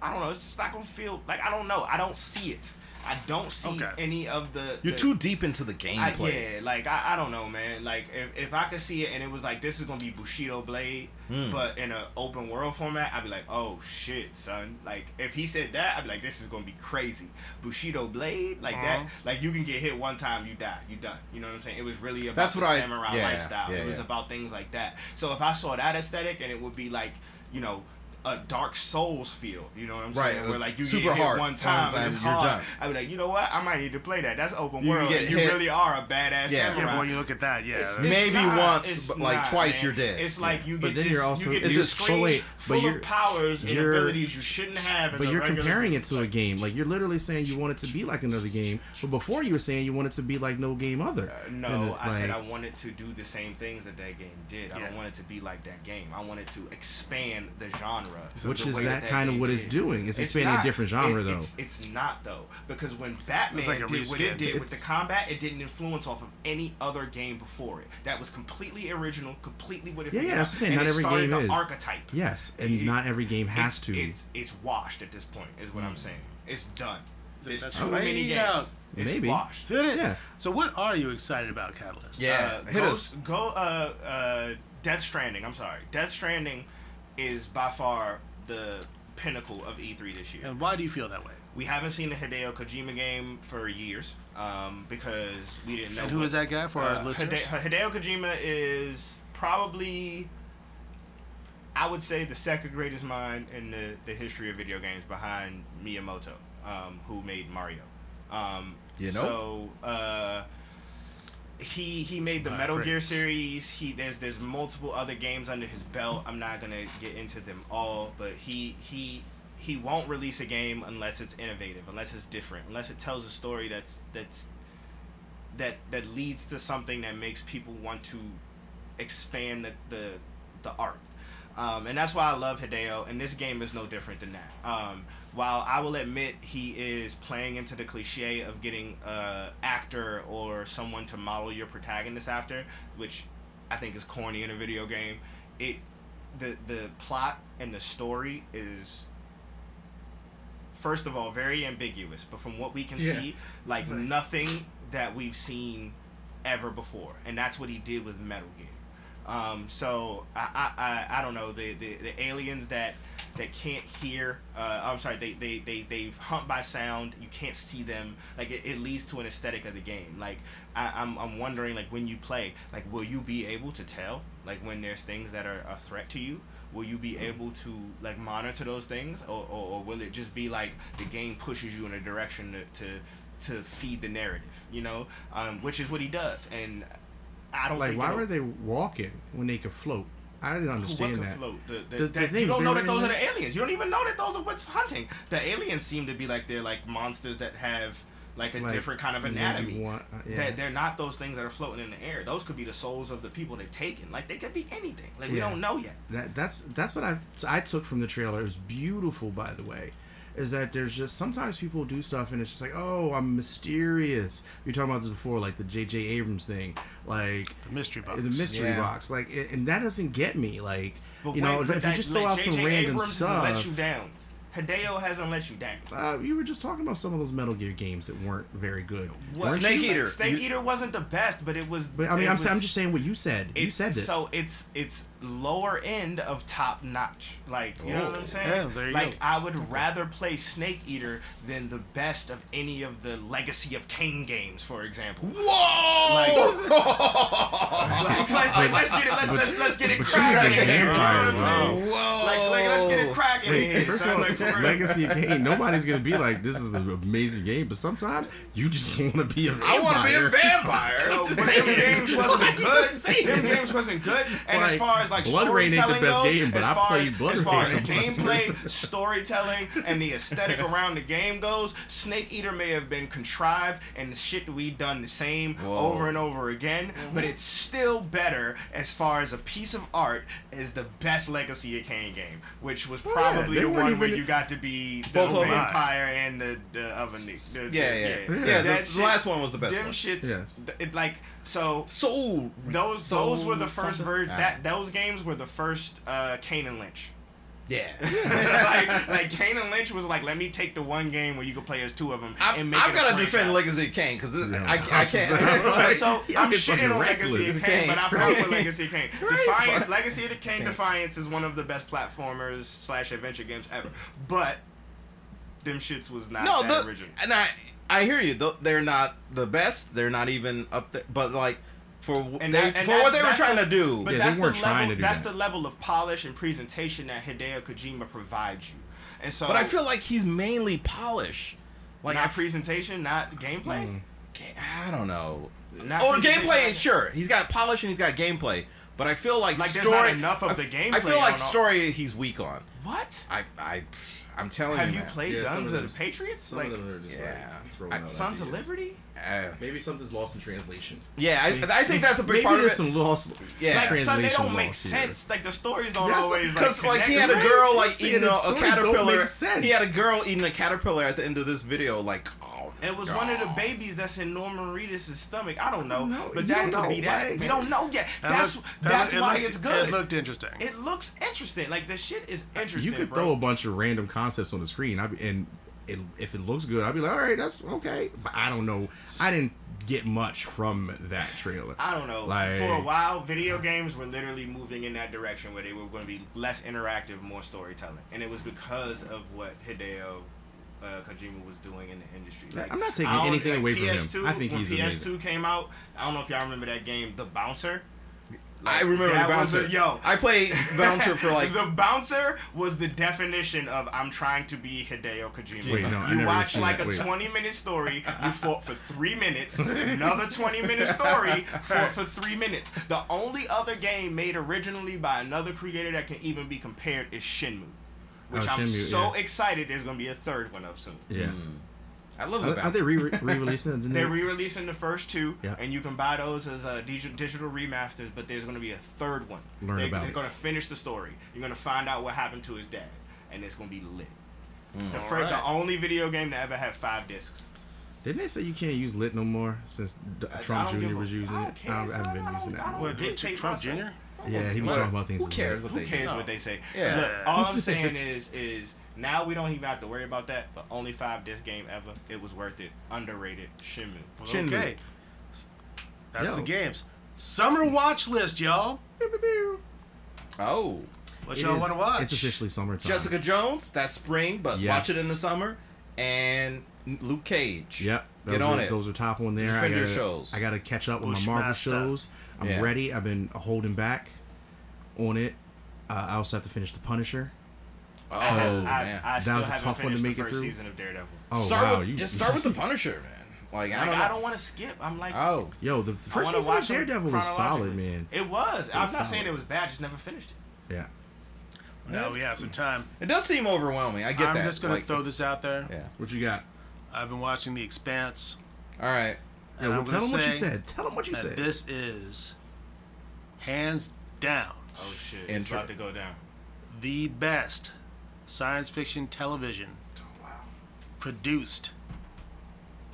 I don't know. It's just not gonna feel like I don't know. I don't see it. I don't see Okay. any of the. You're the- too deep into the I, gameplay. yeah, like I, I don't know, man. Like if, if I could see it and it was like this is gonna be Bushido Blade, Hmm. but in an open world format, I'd be like, oh shit, son. Like if he said that, I'd be like, this is gonna be crazy. Bushido Blade, like Uh-huh. that, like you can get hit one time, you die, you done. You know what I'm saying? It was really about That's the what I- samurai yeah, lifestyle. yeah, it was yeah. about things like that. So if I saw that aesthetic and it would be like, you know. A Dark Souls feel, you know what I'm Right, saying? Where it's like you super get hit hard. one time, One and it's you're hard. done. I'd be like, you know what? I might need to play that. That's open You world. get and you hit- really are a badass Yeah. yeah. But when you look at that, yeah, It's- it's Maybe not- once, it's but, like, not, twice man. you're dead. It's like you get But then this, you're also- you get Is these it- screens but wait, but full you're- of powers and abilities you shouldn't have. As but you're comparing it to a game. Like you're literally saying you want it to be like another game, but before you were saying you want it to be like no game other. Uh, no, I said I wanted to do the same things that that game did. I don't want it to be like that game. I wanted to expand the genre, Which is way that kind of game what it's doing. It's expanding a different genre, It- though. It's, it's not though, because when Batman like did what it did with the combat, it didn't influence off of any other game before it. That was completely original, completely what it. Yeah, yeah, that's what I'm saying. Not every game is. archetype. Yes, and It- not every game has it's, to. It's it's washed at this point. Is what I'm saying. It's done. There's That's too way many games. out. It's Maybe. washed. Hit it. Yeah. So what are you excited about, Catalyst? Yeah, Uh, hit go, us. Go. Uh, uh, Death Stranding. I'm sorry. Death Stranding is by far the pinnacle of E3 this year. And why do you feel that way? We haven't seen the Hideo Kojima game for years um, because we didn't know. And who what- is that guy for uh, our listeners? Hide- Hideo Kojima is probably, I would say, the second greatest mind in the, the history of video games behind Miyamoto, um, who made Mario. Um, You know? So uh, he he made the Some Metal Gear series. He there's there's multiple other games under his belt. I'm not gonna get into them all, but he he he won't release a game unless it's innovative, unless it's different, unless it tells a story that's that's that that leads to something that makes people want to expand the the, the art. Um, and that's why I love Hideo, and this game is no different than that. Um, while I will admit he is playing into the cliche of getting a actor or someone to model your protagonist after, which I think is corny in a video game. It the the plot and the story is first of all very ambiguous, but from what we can Yeah. see, like nothing that we've seen ever before, and that's what he did with Metal Gear. Um, so I, I, I, I don't know the, the, the aliens that that can't hear. Uh, I'm sorry, they, they, they, they hunt by sound. You can't see them. Like it, it leads to an aesthetic of the game. Like I, I'm, I'm wondering like when you play, like will you be able to tell like when there's things that are a threat to you? Will you be able to like monitor those things, or, or, or will it just be like the game pushes you in a direction to to, to feed the narrative? You know, um, which is what he does, and I don't Like, why were they walking when they could float? I didn't understand that. float? The, the, The- that- you don't know that those are the- aliens. You don't even know that those are what's hunting. The aliens seem to be like they're like monsters that have like a Like, different kind of anatomy. one- uh, yeah. That they're not those things that are floating in the air. Those could be the souls of the people they've taken. Like they could be anything. Like we don't know yet. That that's that's what I I took from the trailer. It was beautiful, by the way. Is that there's just sometimes people do stuff and it's just like, oh, I'm mysterious. We were talking about this before, like the J.J. Abrams thing, like The mystery box. the mystery Yeah. box, like, and that doesn't get me. Like, But you know, wait, but if you just throw like, out some J.J. random Abrams hasn't Let you down. Hideo hasn't let you down. uh, you were just talking about some of those Metal Gear games that weren't very good. What- Snake you? Eater. Snake You- Eater wasn't the best, but it was. But I mean, I'm, was, I'm just saying what you said. You said this. So it's it's lower end of top notch. Like you know oh, what I'm saying? Yeah, there you like go. I would rather play Snake Eater than the best of any of the Legacy of Kain games, for example. Whoa! Like, like, like, like, let's get it. Let's let's, let's get it cracking. she's a in here, you know vampire, what I'm saying? Whoa! Like, like let's get it cracking in Wait, first of all, Like. Legacy of Kain, nobody's gonna be like, this is an amazing game, but sometimes you just want to be a vampire. I want to be a vampire. No, but them games wasn't good. Them games wasn't good. And as far as like BloodRayne ain't the best goes, game, but as I far played as, Blood as far Rain. as gameplay, storytelling, and the aesthetic around the game goes, Snake Eater may have been contrived and the shit we done the same Whoa. over and over again, mm-hmm. but it's still better as far as a piece of art as the best Legacy of Kain game, which was Well, probably yeah, the one where you got to be the Both of them. and the, the other. The, the, Yeah, yeah, yeah. That the, the shit- last one was the best them one. shits, Yes. it, like so. So Those So those were the first something- ver- Ah. that those games were the first uh, Kane and Lynch. yeah. like like Kane and Lynch was like, let me take the one game where you could play as two of them I'm, and make I'm it a gonna franchise. defend Legacy of Kain because Yeah. I, I can't. so I'm it's shitting fucking on Legacy reckless. of Kain, but I fuck Right. with Legacy of Kain. Right. Defiance, Legacy of the Kain Defiance is one of the best platformers slash adventure games ever. But them shits was not no, that the, original. and I I hear you. They're not the best. They're not even up there. But like for And they, that- and for what they were trying the- to do. But Yeah, they that's weren't the trying level, to do That's that. the level of polish and presentation that Hideo Kojima provides you. And so, but I feel like he's mainly polish. Like not I, presentation, not gameplay. Mm. I don't know. Not or gameplay, not- sure. He's got polish and he's got gameplay. But I feel like, Like, there's story. not enough of I- the gameplay. I feel like on all- story he's weak on. What? I I I'm telling Have you. you played Yeah, Guns of of the Patriots? Some Like of them are just yeah. like throwing I- out Sons of. Liberty? Uh, Maybe something's lost in translation. yeah, I, I think that's a big Maybe part of there's it. some lost Yeah. Like, translation son, they don't make lost here. sense. Like the stories don't Yes, always like Because like he had a girl like eating a, a story don't caterpillar. make sense. He had a girl eating a caterpillar at the end of this video. Like, It was one of the babies that's in Norman Reedus' stomach. I don't know, know. but You that could know, be that. right? We don't know yet. That That's looked- that's looked- it why looked- it's good. It looked interesting. It looks interesting. Like the shit is interesting. You could bro. throw a bunch of random concepts on the screen, I, and it, if it looks good, I'll be like, all right, that's okay. But I don't know. I didn't get much from that trailer. I don't know. Like- For a while, video games were literally moving in that direction where they were going to be less interactive, more storytelling, and it was because of what Hideo uh, Kojima was doing in the industry. I'm not taking anything away from him. PS2, I think when he's PS2 amazing. came out. I don't know if y'all remember that game, The Bouncer. I remember the bouncer. a- yo. I played bouncer for like the bouncer was the definition of I'm trying to be Hideo Kojima. Wait, no, you watch like that. a Wait. 20 minute story, you fought for three minutes, another 20 minute story, fought for three minutes. The only other game made originally by another creator that can even be compared is Shenmue. Which Oh, I'm Shenmue, so yeah. excited there's gonna be a third one up soon. Yeah. I love that. Are, are they re releasing it? They're re-releasing the first two, Yeah. and you can buy those as uh, digi- digital remasters. But there's going to be a third one. Learn they, about They're it. going to finish the story. You're going to find out what happened to his dad, and it's going to be lit. Mm. The, fir- the only video game to ever have five discs. Didn't they say you can't use lit no more since D- I- I Trump don't Jr. was using I it? don't I, haven't been using that. I no. What, Trump. Jr.? Yeah, he was talking about things. Who as cares what Who they cares do? what they say? Yeah. Look, all I'm saying is, is now we don't even have to worry about that. But only five disc game ever. It was worth it. Underrated. Shenmue. Shenmue. Okay. That's Yo. the games. Summer watch list, y'all. Oh, What It y'all want to watch? It's officially summertime. Jessica Jones. That's spring, but watch it in the summer. And Luke Cage. Yep. Those Get are, on it. Those are top on there. I gotta, shows. I gotta catch up with my Marvel Bushmaster. shows. I'm Yeah. ready. I've been holding back on it. Uh, I also have to finish The Punisher. Oh, I, man. I, I still was a tough one to make the it first through. season of Daredevil. Oh start wow! with, you just start with the Punisher, man. Like I don't I don't want to skip. I'm like, Oh, Yo, the first season of Daredevil was solid, man. It was. I'm not saying it was bad. Just never finished it. Yeah. now we have some time. it does seem overwhelming. I get that. I'm just gonna Like, throw this out there. Yeah. What you got? I've been watching The Expanse. All right. Yeah, well, tell gonna them what you said. Tell them what you said. this is hands down Oh shit! It's Intro. about to go down. the best science fiction television oh, Wow. produced.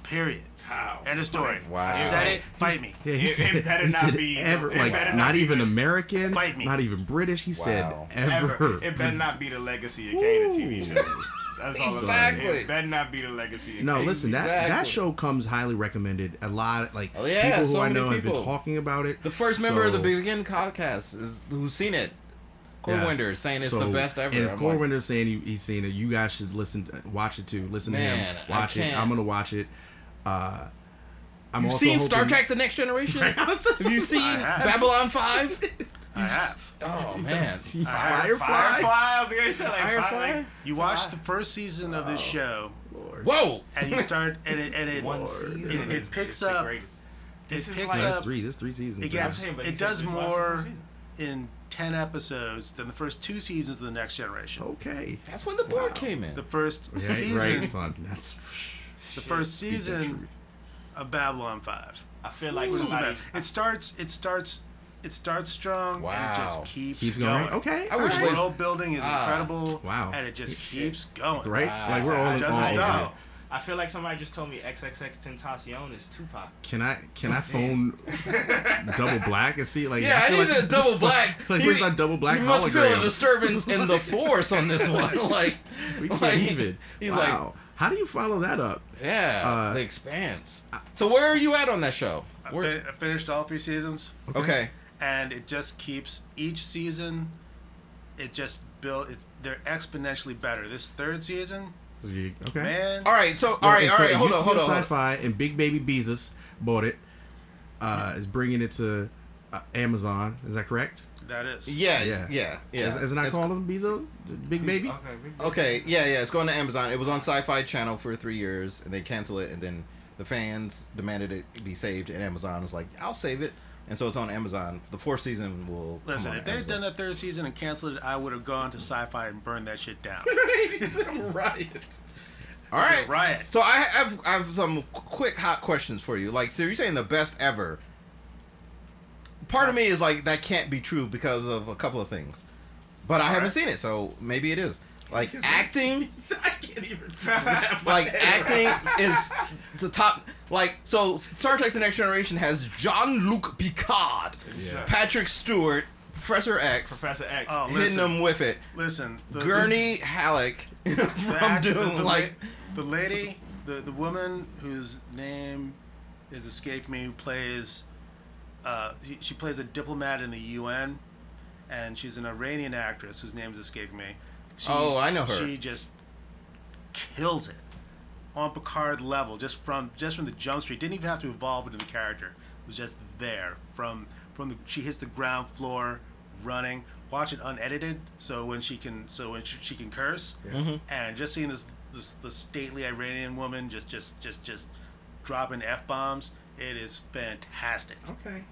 Period. How? End of story. Wow. Said it. Fight me. yeah, he It- said, it better he not be- ever, like not, not be even the- American, Fight me. not even British. He Wow. said ever. Ever. It better not be the legacy of Kain, the TV show. That's all I'm. Exactly. It better not be the legacy. No, Kain. listen, that that show comes highly recommended. A lot, like Oh, yeah, people who so I many know have been talking about it. The first member of the Begin podcast is who's seen it. Core Yeah. Winder saying it's So- the best ever. And if I'm Core like, Winder's saying he, he's seen it, you guys should listen, watch it too. Listen to him, watch it. I'm gonna watch it. Uh, I'm You've also seen Star Trek: The Next Generation? have you seen. Babylon Five? I have. Oh man, See I have Firefly. Firefly. I was gonna say like Firefly? Firefly. Like, You watch the first season of this show, Lord. whoa! and you start, and it, and it, one it, season. it is- picks up. greatest. It This is picks like- That's up. three. That's three seasons. It gets. saying, It does just watch the more in ten episodes than the first two seasons of the Next Generation. okay. That's when the board came in. The first Yeah, season, right, son. That's the first season truth. of Babylon Five. I feel like What is somebody. It starts. It starts. It starts strong and it just keeps, Keeps going. going. Okay. I wish The right. world building is Ah. incredible. Wow. And it just keeps going. right. Wow. Like we're all It in doesn't stop. over. I feel like somebody just told me XXXTentacion is Tupac. Can I can I phone double black and see like yeah, I, feel need like, a double black. like You- where's that double black You must feel a disturbance in the force on this one. Like We can't like, even. He's wow. How do you follow that up? yeah, Uh, the expanse. So where are you at on that show? I, Where, fin- I finished all three seasons, okay. And it just keeps each season. It just built. It, they're exponentially better. This third season, Okay. man. All right. So all right. And All so right. it Hold on. to be Hold on. Sci-fi and Big Baby Bezos bought it. Uh, is bringing it to uh, Amazon. Is that correct? That is. Yeah. Yeah. Yeah. Yeah. Is, isn't that It's- called him Bezo? Big Baby. Okay. big- Okay, yeah, yeah, it's going to Amazon. It was on Sci-Fi Channel for three years, and they canceled it, and then the fans demanded it be saved, and Amazon was like, "I'll save it," and so it's on Amazon. The fourth season will. come Listen, on if they had done that third season and canceled it, I would have gone to Sci-Fi and burned that shit down. riot. All right, Riot. So I have I have some quick hot questions for you. Like, so you're saying the best ever? Part of me is like that can't be true because of a couple of things, but I haven't right. seen it, so maybe it is. Like acting, I can't even. like acting is the top. Like so, Star Trek: The Next Generation has Jean-Luc Picard, Yeah. Patrick Stewart, Professor X, Professor X. Oh, hitting listen, them with it. listen. The, Gurney Halleck the from act- the- Dune, the like the lady, the the woman whose name is escaped me, who plays, uh, he- she plays a diplomat in the UN, and she's an Iranian actress whose name is escaping me. She, Oh, I know her. She just kills it on Picard level, just from just from the jump street. Didn't even have to evolve into the character. It was just there from from the she hits the ground floor running. Watch it unedited, so when she can so when she, she can curse, mm-hmm. and just seeing this this the stately Iranian woman just just just just dropping f bombs, it is fantastic. Okay.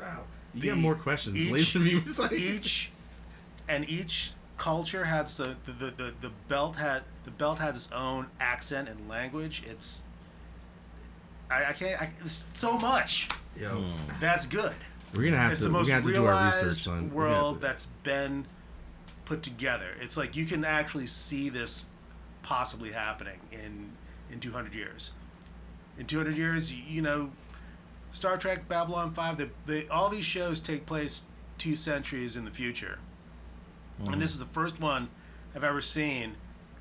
Wow. You The- have more questions. each- Laser beam is like each and each culture has the the, the, the, the belt had the belt has its own accent and language. It's I, I can't I, it's so much. Yo, hmm. That's good. we're gonna have it's to the we're most gonna have to do our realized research on we're gonna have world to- that's been put together. It's like you can actually see this possibly happening in in 200 years. In 200 years, you, you know, Star Trek, Babylon 5, they, they, all these shows take place two centuries in the future. And hmm. this is the first one I've ever seen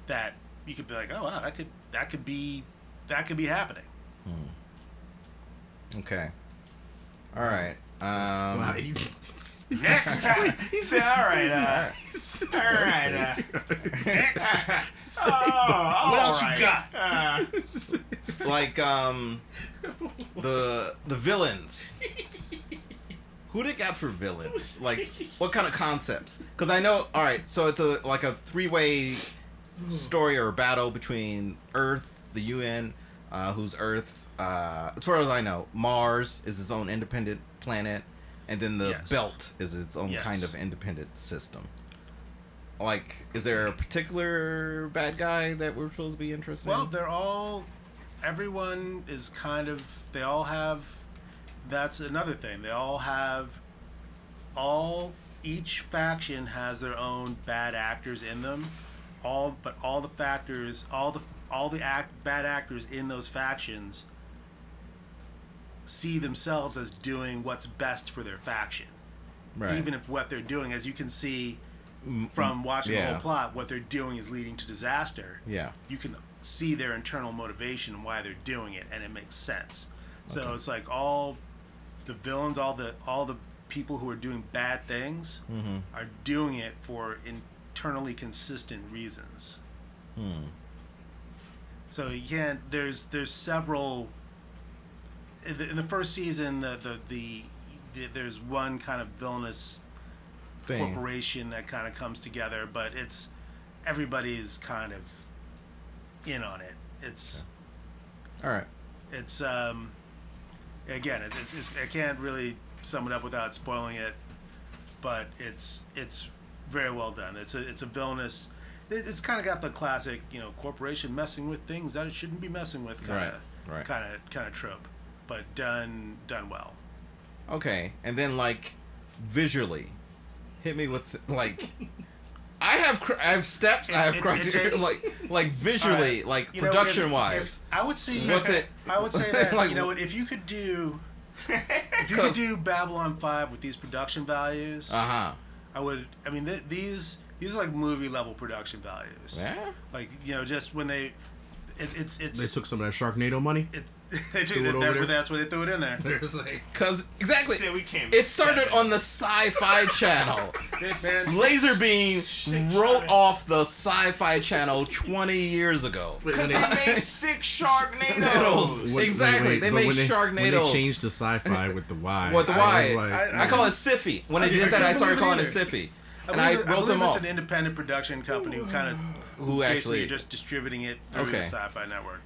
that you could be like, oh wow, that could that could be that could be happening. Okay. All right. Um, Wow, he's- Next, he said, "All right, uh, all right, uh, next. oh, What all else you got? Uh, like um, the the villains. Who they got for villains? Like, what kind of concepts? Because I know. All right, so it's a like a three way story or battle between Earth, the UN, uh, who's Earth. Uh, as far as I know, Mars is its own independent planet, and then the Yes. Belt is its own Yes. kind of independent system. Like, is there a particular bad guy that we're supposed to be interested Well, in? Well, they're all. Everyone is kind of. They all have. That's another thing. They all have. All each faction has their own bad actors in them. All but all the factors, all the all the act bad actors in those factions see themselves as doing what's best for their faction. Right. Even if what they're doing, as you can see mm, mm, from watching the whole plot, what they're doing is leading to disaster Yeah. you can see their internal motivation and why they're doing it, and it makes sense. So it's like all the villains, all the all the people who are doing bad things mm-hmm. are doing it for internally consistent reasons. So you can't. There's there's several. In the, in the first season, the, the the the there's one kind of villainous Thing. corporation that kind of comes together, but it's everybody's kind of in on it. It's All right. it's um again it's, it's, it's I can't really sum it up without spoiling it, but it's it's very well done. It's a it's a villainous. It, it's kind of got the classic you know corporation messing with things that it shouldn't be messing with kind of Right, right. kind of kind of trope, but done done well. Okay. And then like visually, hit me with like. I have cr- I have steps. I have It- it criteria. like like visually, Alright, like you know, if- production wise. if- I would say What's it- I would say that like, you know what if you could do if you could do Babylon Five with these production values, Uh huh. I would. I mean, th- these these are like movie level production values. Yeah. Like you know, just when they, it, it's it's They took some of that Sharknado money. it, they took Threw it it, over that's where that's where they threw it in there. There's like Cause exactly. Said we came It started seven. on the Sci-Fi Channel. This Man, Laserbeam wrote off the Sci-Fi Channel 20 years ago. Because they made six Sharknadoes. Nados. Wait, Exactly, wait, they but made when they, When they changed to sci-fi with the Y. What the I Y? was like, I- I call it Siffy. When I- they I did that, I started calling it it Siffy. I And I believe, wrote believe them it's off. an independent production company who kind of Who basically actually? just distributing it through Okay. the Sci-Fi Network.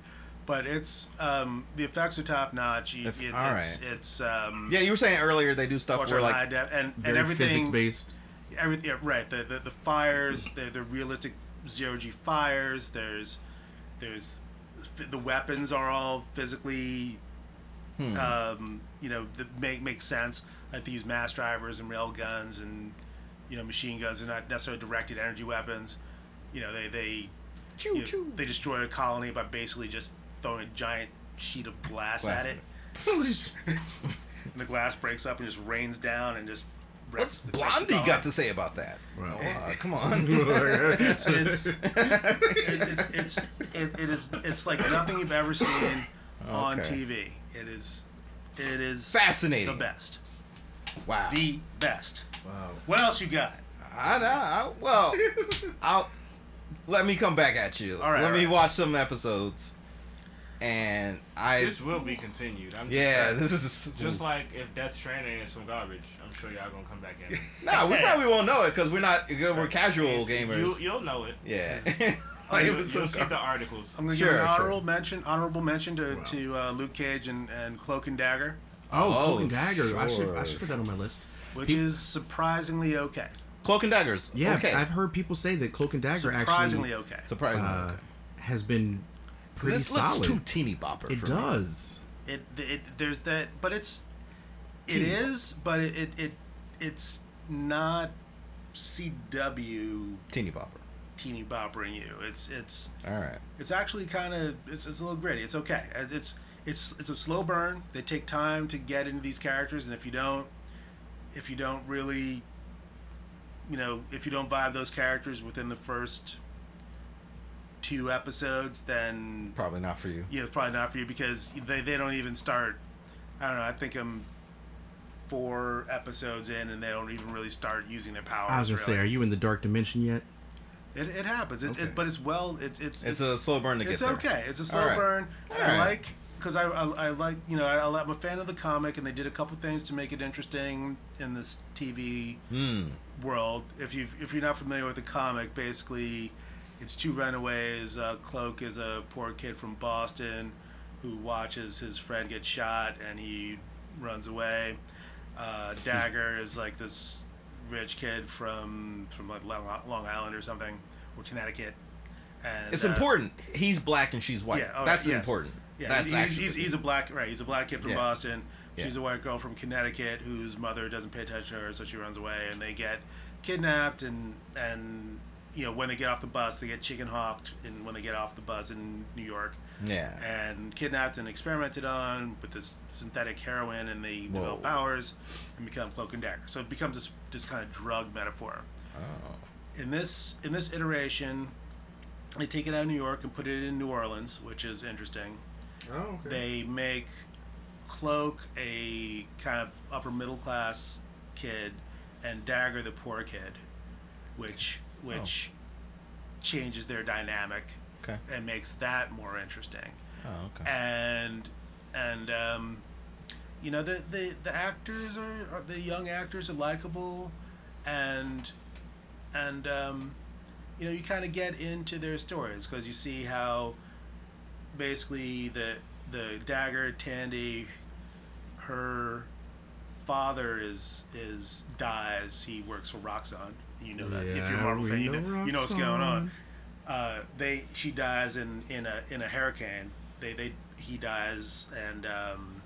But it's um, the effects are top notch. You- If- it- all it's, right. it's um, Yeah, you were saying earlier they do stuff watch where like high def- and and very everything physics based. everything yeah, right the the, the fires the the realistic zero g fires there's there's the weapons are all physically Hmm. um, you know that make make sense like they use mass drivers and rail guns and you know machine guns they're not necessarily directed energy weapons you know they they you know, they destroy a colony by basically just throwing a giant sheet of glass, Glass at at it and the glass breaks up and just rains down and just what's wrecks the- wrecks the Blondie colony. got to say about that? Well. Uh, come on. it's it's it, it, it's it, it is it's like nothing you've ever seen on Okay. TV. It is it is Fascinating. the best. Wow. The best. Wow. What else you got? I, I, well, I'll let me come back at you. All right, let all me right. watch some episodes, and I. This will be continued. I'm yeah, just, this is just like if Death Stranding is some garbage. I'm sure y'all gonna come back in. nah, we probably won't know it because we're not. We're casual It's- gamers. You, you'll know it. yeah. Oh, Like, You'll, you'll some see the articles. I'm gonna Sure, give an sure. honorable mention honorable mention to, Wow. to uh, Luke Cage and, and Cloak and Dagger, Oh, Oh, Cloak and Dagger. I should I should put that on my list. which Peop- is surprisingly okay. Cloak and daggers. Yeah, Okay. I've heard people say that Cloak and Dagger Surprisingly actually okay. Surprisingly. uh, okay. has been pretty this looks too teeny bopper. it for me. does. It, it there's that, but it's it Teeny is, but it, it it it's not CW Teeny bopper. teeny boppering you. It's it's All right. it's actually kind of it's, it's a little gritty. It's okay. It's it's it's a slow burn. They take time to get into these characters, and if you don't, if you don't really, you know, if you don't vibe those characters within the first two episodes, then Probably not for you. yeah, it's probably not for you because they, they don't even start. I don't know. I think I'm four episodes in, and they don't even really start using their powers. I was gonna say, are you in the dark dimension yet? It, it happens. It's Okay. it, but it's well. It's it's It's a slow burn to get It's there. okay. It's a slow All right. burn. All I right. like because I, I I like you know I, I'm a fan of the comic, and they did a couple things to make it interesting in this TV Hmm. world. If you if you're not familiar with the comic, basically, it's two runaways. Uh, Cloak is a poor kid from Boston who watches his friend get shot, and he runs away. Uh, Dagger is like this rich kid from from like Long Island or something, or Connecticut. And It's uh, important. He's black and she's white. Yeah, right, That's yes. important. Yeah, That's he's, actually. he's, he's a black right. He's a black kid from Yeah. Boston. Yeah. She's a white girl from Connecticut whose mother doesn't pay attention to her, so she runs away, and they get kidnapped and and you know when they get off the bus, they get chicken hawked, and when they get off the bus in New York, yeah. and kidnapped and experimented on with this synthetic heroin, and they Whoa. develop powers and become cloak and dagger. So it becomes this this kind of drug metaphor Oh. in this in this iteration, they take it out of New York and put it in New Orleans, which is interesting. Oh, okay. They make Cloak a kind of upper middle class kid, and Dagger the poor kid, which which changes their dynamic Okay. and makes that more interesting. Oh, okay. And and um, you know the, the the actors are, are the young actors are likable, and and um, you know you kind of get into their stories because you see how basically the the dagger Tandy, her father is is dies. He works for Roxxon. You know that if you're a Marvel fan, you know know, you know what's going on. Uh, they she dies in in a in a hurricane. They they he dies and um,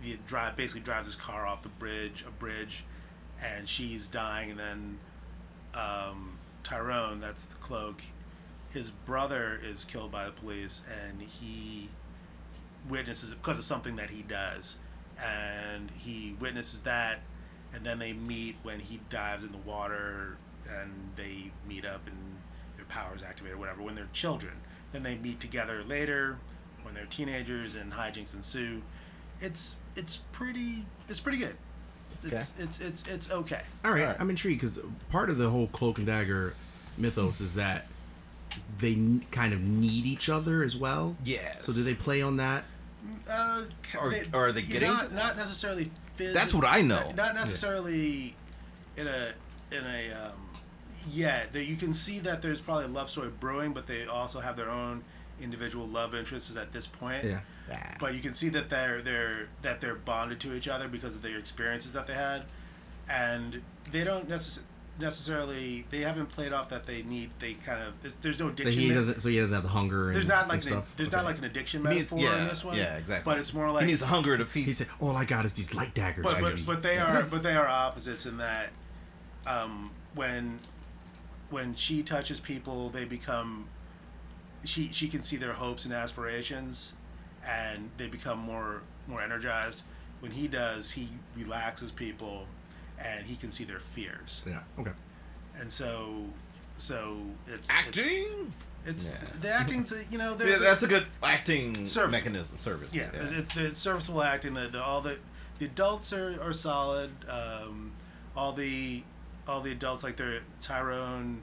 he drive basically drives his car off the bridge a bridge, and she's dying. And then um, Tyrone, that's the cloak. His brother is killed by the police, and he witnesses it because of something that he does, and he witnesses that, and then they meet when he dives in the water, and they meet up and their powers activate or whatever when they're children. Then they meet together later when they're teenagers, and hijinks ensue. It's it's pretty it's pretty good. It's Okay. it's, it's it's okay. All right, Alright. I'm intrigued because part of the whole cloak and dagger mythos is that they n- kind of need each other as well. Yes. So do they play on that? Uh, Or- or are they getting not, to- not necessarily physi- That's what I know. Not, not necessarily in a in a um, yeah. That you can see that there's probably a love story brewing, but they also have their own individual love interests at this point. Yeah. Ah. But you can see that they're they're that they're bonded to each other because of their experiences that they had, and they don't necess- necessarily they haven't played off that they need they kind of there's, there's no addiction. he there. doesn't. So he doesn't have the hunger. And, There's not like an, stuff. there's Okay. not like an addiction He needs- metaphor in yeah, this one. yeah, exactly. But it's more like he needs hunger to feed. He said, "All I got is these light daggers." but, but, but they are but they are opposites in that um, when when she touches people they become she she can see their hopes and aspirations and they become more more energized when he does he relaxes people and he can see their fears yeah. Okay. and so so it's it's, Acting. It's Yeah. the acting's a- you know they're, Yeah, that's a good acting Service. mechanism. Service. yeah, It's, it's the serviceable acting. The, the all the the adults are, are solid. Um, all the all the adults like they're Tyrone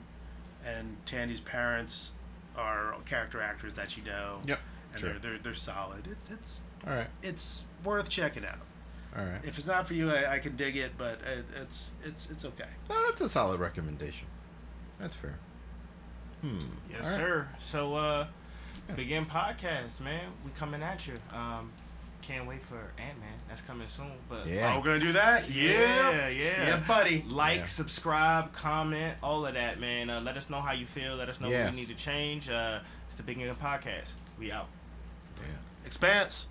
and Tandy's parents are character actors that you know. Yep, and sure. they're, they're they're solid. It's it's All right. it's worth checking out. All right. If it's not for you, I, I can dig it, but it, it's it's it's okay. Well, that's a solid recommendation. That's fair. Hmm. Yes, All right. sir. So, uh, begin podcast, man. We coming at you. Um, can't wait for Ant Man. That's coming soon. But Yeah. Oh, we're gonna do that? Yeah, Yeah, yeah. yeah, buddy. like, Yeah. subscribe, comment, all of that, man. Uh, let us know how you feel. Let us know Yes. what we need to change. Uh, it's the Beginning of the Podcast. We out. Yeah. Expanse.